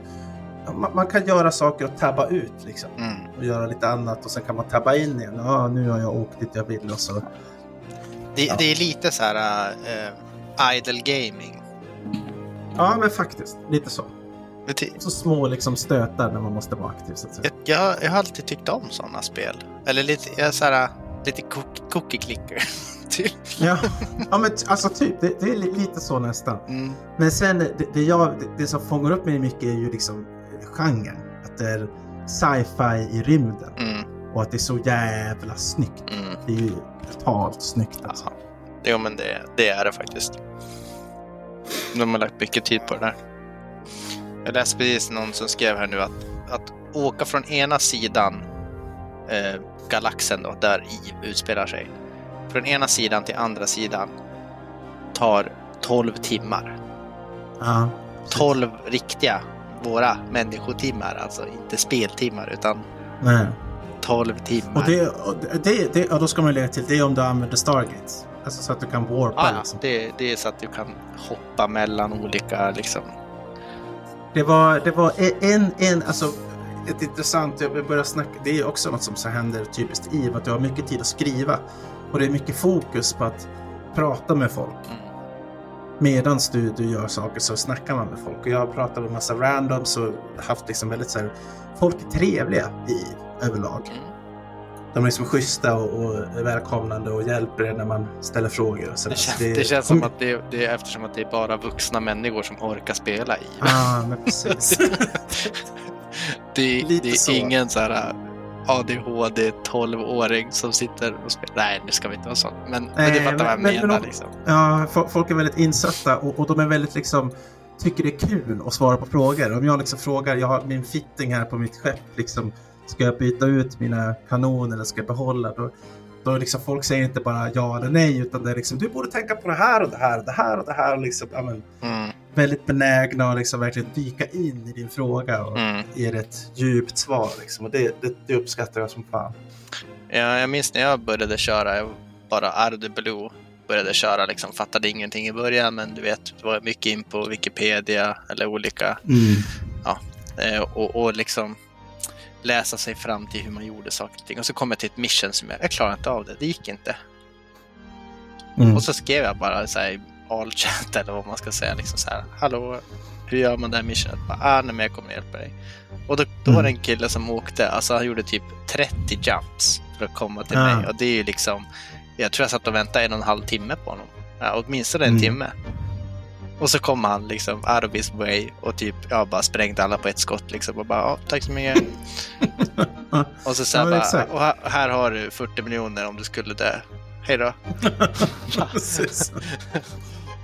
man, man kan göra saker och tabba ut liksom. Mm. Och göra lite annat och sen kan man tabba in igen. Ja, nu har jag åkt dit jag vill och så. Det, Ja. det är lite så här uh, idle gaming. Ja, men faktiskt. Lite så. Så små liksom stötar när man måste vara aktiv så att säga. Jag, jag, har alltid tyckt om sådana spel. Eller lite, jag så här, lite cook- cookie clicker. <laughs> typ. Ja, ja men alltså typ. Det, det är li- lite så nästan. Mm. Men sen, det, det, jag, det, det som fångar upp mig mycket är ju liksom genren. Att det är sci-fi i rymden. Mm. Och att det är så jävla snyggt. Mm. Det är ju brutalt snyggt alltså. Alltså. Jo, men det, det är det faktiskt. De har lagt mycket tid på det där. Jag läste precis någon som skrev här nu att, att åka från ena sidan eh, galaxen då, där i utspelar sig. Från ena sidan till andra sidan tar 12 timmar. Ja. 12 riktiga, våra människotimmar, alltså inte speltimmar utan Nej. 12 timmar. Och, det, och det, det, och då ska man lägga till det om du använder Stargates. Alltså så att du kan warpa Ah, ja, liksom. det, det är så att du kan hoppa mellan olika liksom. Det var, det var en, en, alltså ett intressant, jag vill börja snacka, det är också något som så händer typiskt i att du har mycket tid att skriva. Och det är mycket fokus på att prata med folk. Mm. Medan du, du gör saker så snackar man med folk. Och jag har pratat med massa randoms och haft liksom väldigt så här, folk är trevliga i överlag. Mm. De är liksom schyssta och, och välkomnande och hjälper en när man ställer frågor. Och så Det, känns, Så det känns som att det, det är eftersom att det är bara vuxna människor som orkar spela i. Ja, men precis. <laughs> Det, det är så. ingen så här ADHD 12-åring som sitter och spelar. Nej, nu ska vi inte vara sån. Men, men Nej, du fattar vad jag men- men- menar. men- liksom. Ja, fo- folk är väldigt insatta och, och de är väldigt liksom tycker det är kul att svara på frågor. Om jag liksom frågar, jag har min fitting här på mitt skepp, liksom, ska jag byta ut mina kanoner eller ska jag behålla? Då, då liksom folk säger inte bara ja eller nej utan det är liksom du borde tänka på det här och det här och det här och det här. Och liksom, ja, men, Mm, väldigt benägna att liksom verkligen dyka in i din fråga och mm. ge ett djupt svar. Liksom. Och det, det, det uppskattar jag som fan. Ja, jag minns när jag började köra, jag bara the blue började köra, liksom, fattade ingenting i början, men du vet, det var mycket in på Wikipedia eller olika eh, och, och liksom läsa sig fram till hur man gjorde saker och ting. Och så kom jag till ett mission som jag, jag klarade inte av det, det gick inte. Mm. Och så skrev jag bara så här all chat <laughs> eller vad man ska säga, liksom så här, hallå, hur gör man det här missionet? Bara, ah, nej, men jag kommer hjälpa dig. Och då, då var det en kille som åkte, alltså han gjorde typ 30 jumps för att komma till Ah. mig. Och det är ju liksom, jag tror jag satt och väntade en och en halv timme på honom. Ja, åtminstone en Mm. timme. Och så kom han liksom out of his way och typ, ja, bara sprängde alla på ett skott liksom och bara, ja, tack så mycket. <laughs> och så, så här Ja, bara, och här, här har du 40 miljoner om du skulle dö. Hej då. <laughs> <laughs>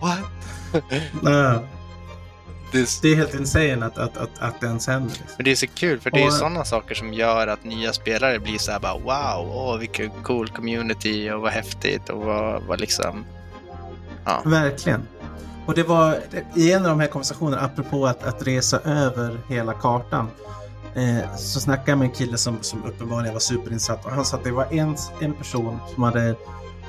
What? Ja. Det är, helt insane att, att, att, att det ens händer. Liksom. men det är så kul, för det är Och- sådana saker som gör att nya spelare blir så här bara wow, åh vilken cool community och vad häftigt och vad, vad liksom... Verkligen. Och det var i en av de här konversationerna, apropå att, att resa över hela kartan, eh, så snackade jag med en kille som, som uppenbarligen var superinsatt och han sa att det var en, en person som hade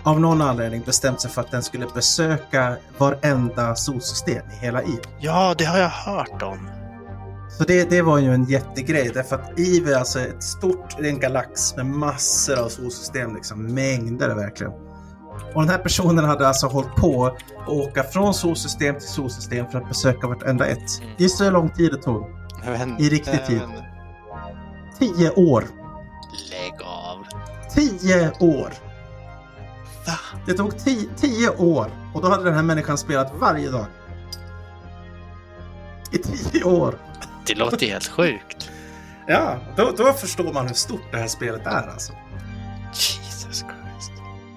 av någon anledning bestämt sig för att den skulle besöka varenda solsystem i hela I. Ja, det har jag hört om. Så det, det var ju en jättegrej därför att IV är alltså ett stort, det är en galax med massor av solsystem, liksom mängder verkligen. Och den här personen hade alltså hållit på att åka från solsystem till solsystem för att besöka vartenda ett. Mm. Gissa hur lång tid det tog? Inte. I riktig Jag tid. Tio år! Lägg av. Tio år! Va? Det tog ti- tio år och då hade den här människan spelat varje dag. I tio år! Det låter helt sjukt. Ja, då, då förstår man hur stort det här spelet är alltså.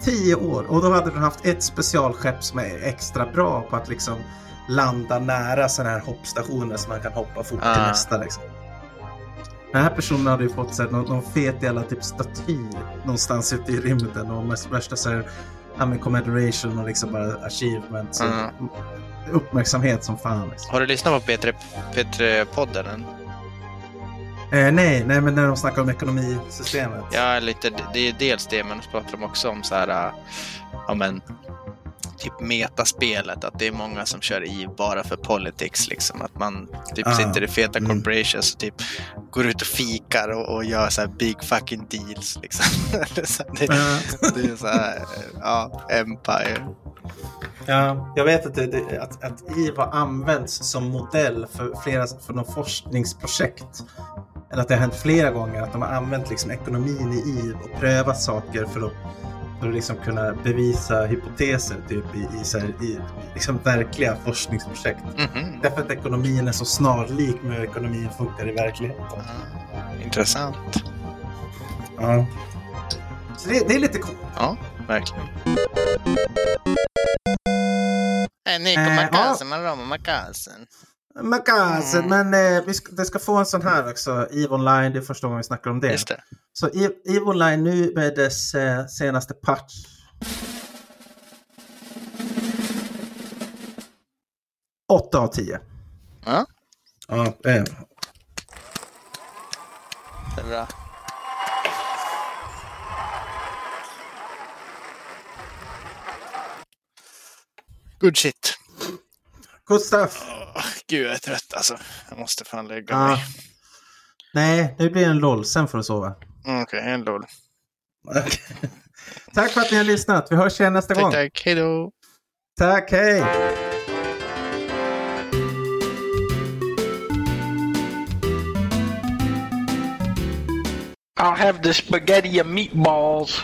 Tio år och då hade den haft ett specialskepp som är extra bra på att liksom landa nära sådana här hoppstationer så man kan hoppa fort till Ah. nästa. Liksom. Den här personen hade ju fått så här, någon, någon fet jävla typ staty någonstans ute i rymden och värsta så här, ja, men commemoration och liksom bara achievement. Så, Mm. Uppmärksamhet som fan. Liksom. Har du lyssnat på P3, P3-podden än? Eh, nej, nej, men när de snackar om ekonomisystemet. Ja, lite, det är dels det, men så pratar de också om så här, eh, ja men, typ metaspelet, att det är många som kör i bara för politics, liksom. Att man typ Ah, sitter i feta mm. corporations och typ går ut och fikar och, och gör så här big fucking deals, liksom. <laughs> Det, det är så här, ja, empire. Ja, jag vet att, det, att, att IVA används som modell för, flera, för något forskningsprojekt. Eller att det har hänt flera gånger att de har använt liksom ekonomin i IV och prövat saker för att, för att liksom kunna bevisa hypoteser typ i, i, så här, i liksom verkliga forskningsprojekt. Mhm. Därför att ekonomin är så snarlik med hur ekonomin funkar i verkligheten. Ah, Intressant. Ja. Så det, det är lite coolt. Ja, verkligen. Nico Eh, Makasen, man Roma Makasen. Makasen, men eh, vi ska, det ska få en sån här också. EVE Online, det är första gången vi snackar om det. Just det. Så EVE Online nu med dess eh, senaste patch. Åtta av tio. Ja, Ja, eh, det är bra. Good shit. Stuff. Åh, Gud, jag är trött alltså. Jag måste fan lägga mig. Nej, det blir en LOL. Sen får du sova. Mm, Okej, en LOL. <laughs> Tack för att ni har lyssnat. Vi hörs igen nästa gång. Tack, tack. Hej då. Tack, hej! I'll have the spaghetti and meatballs.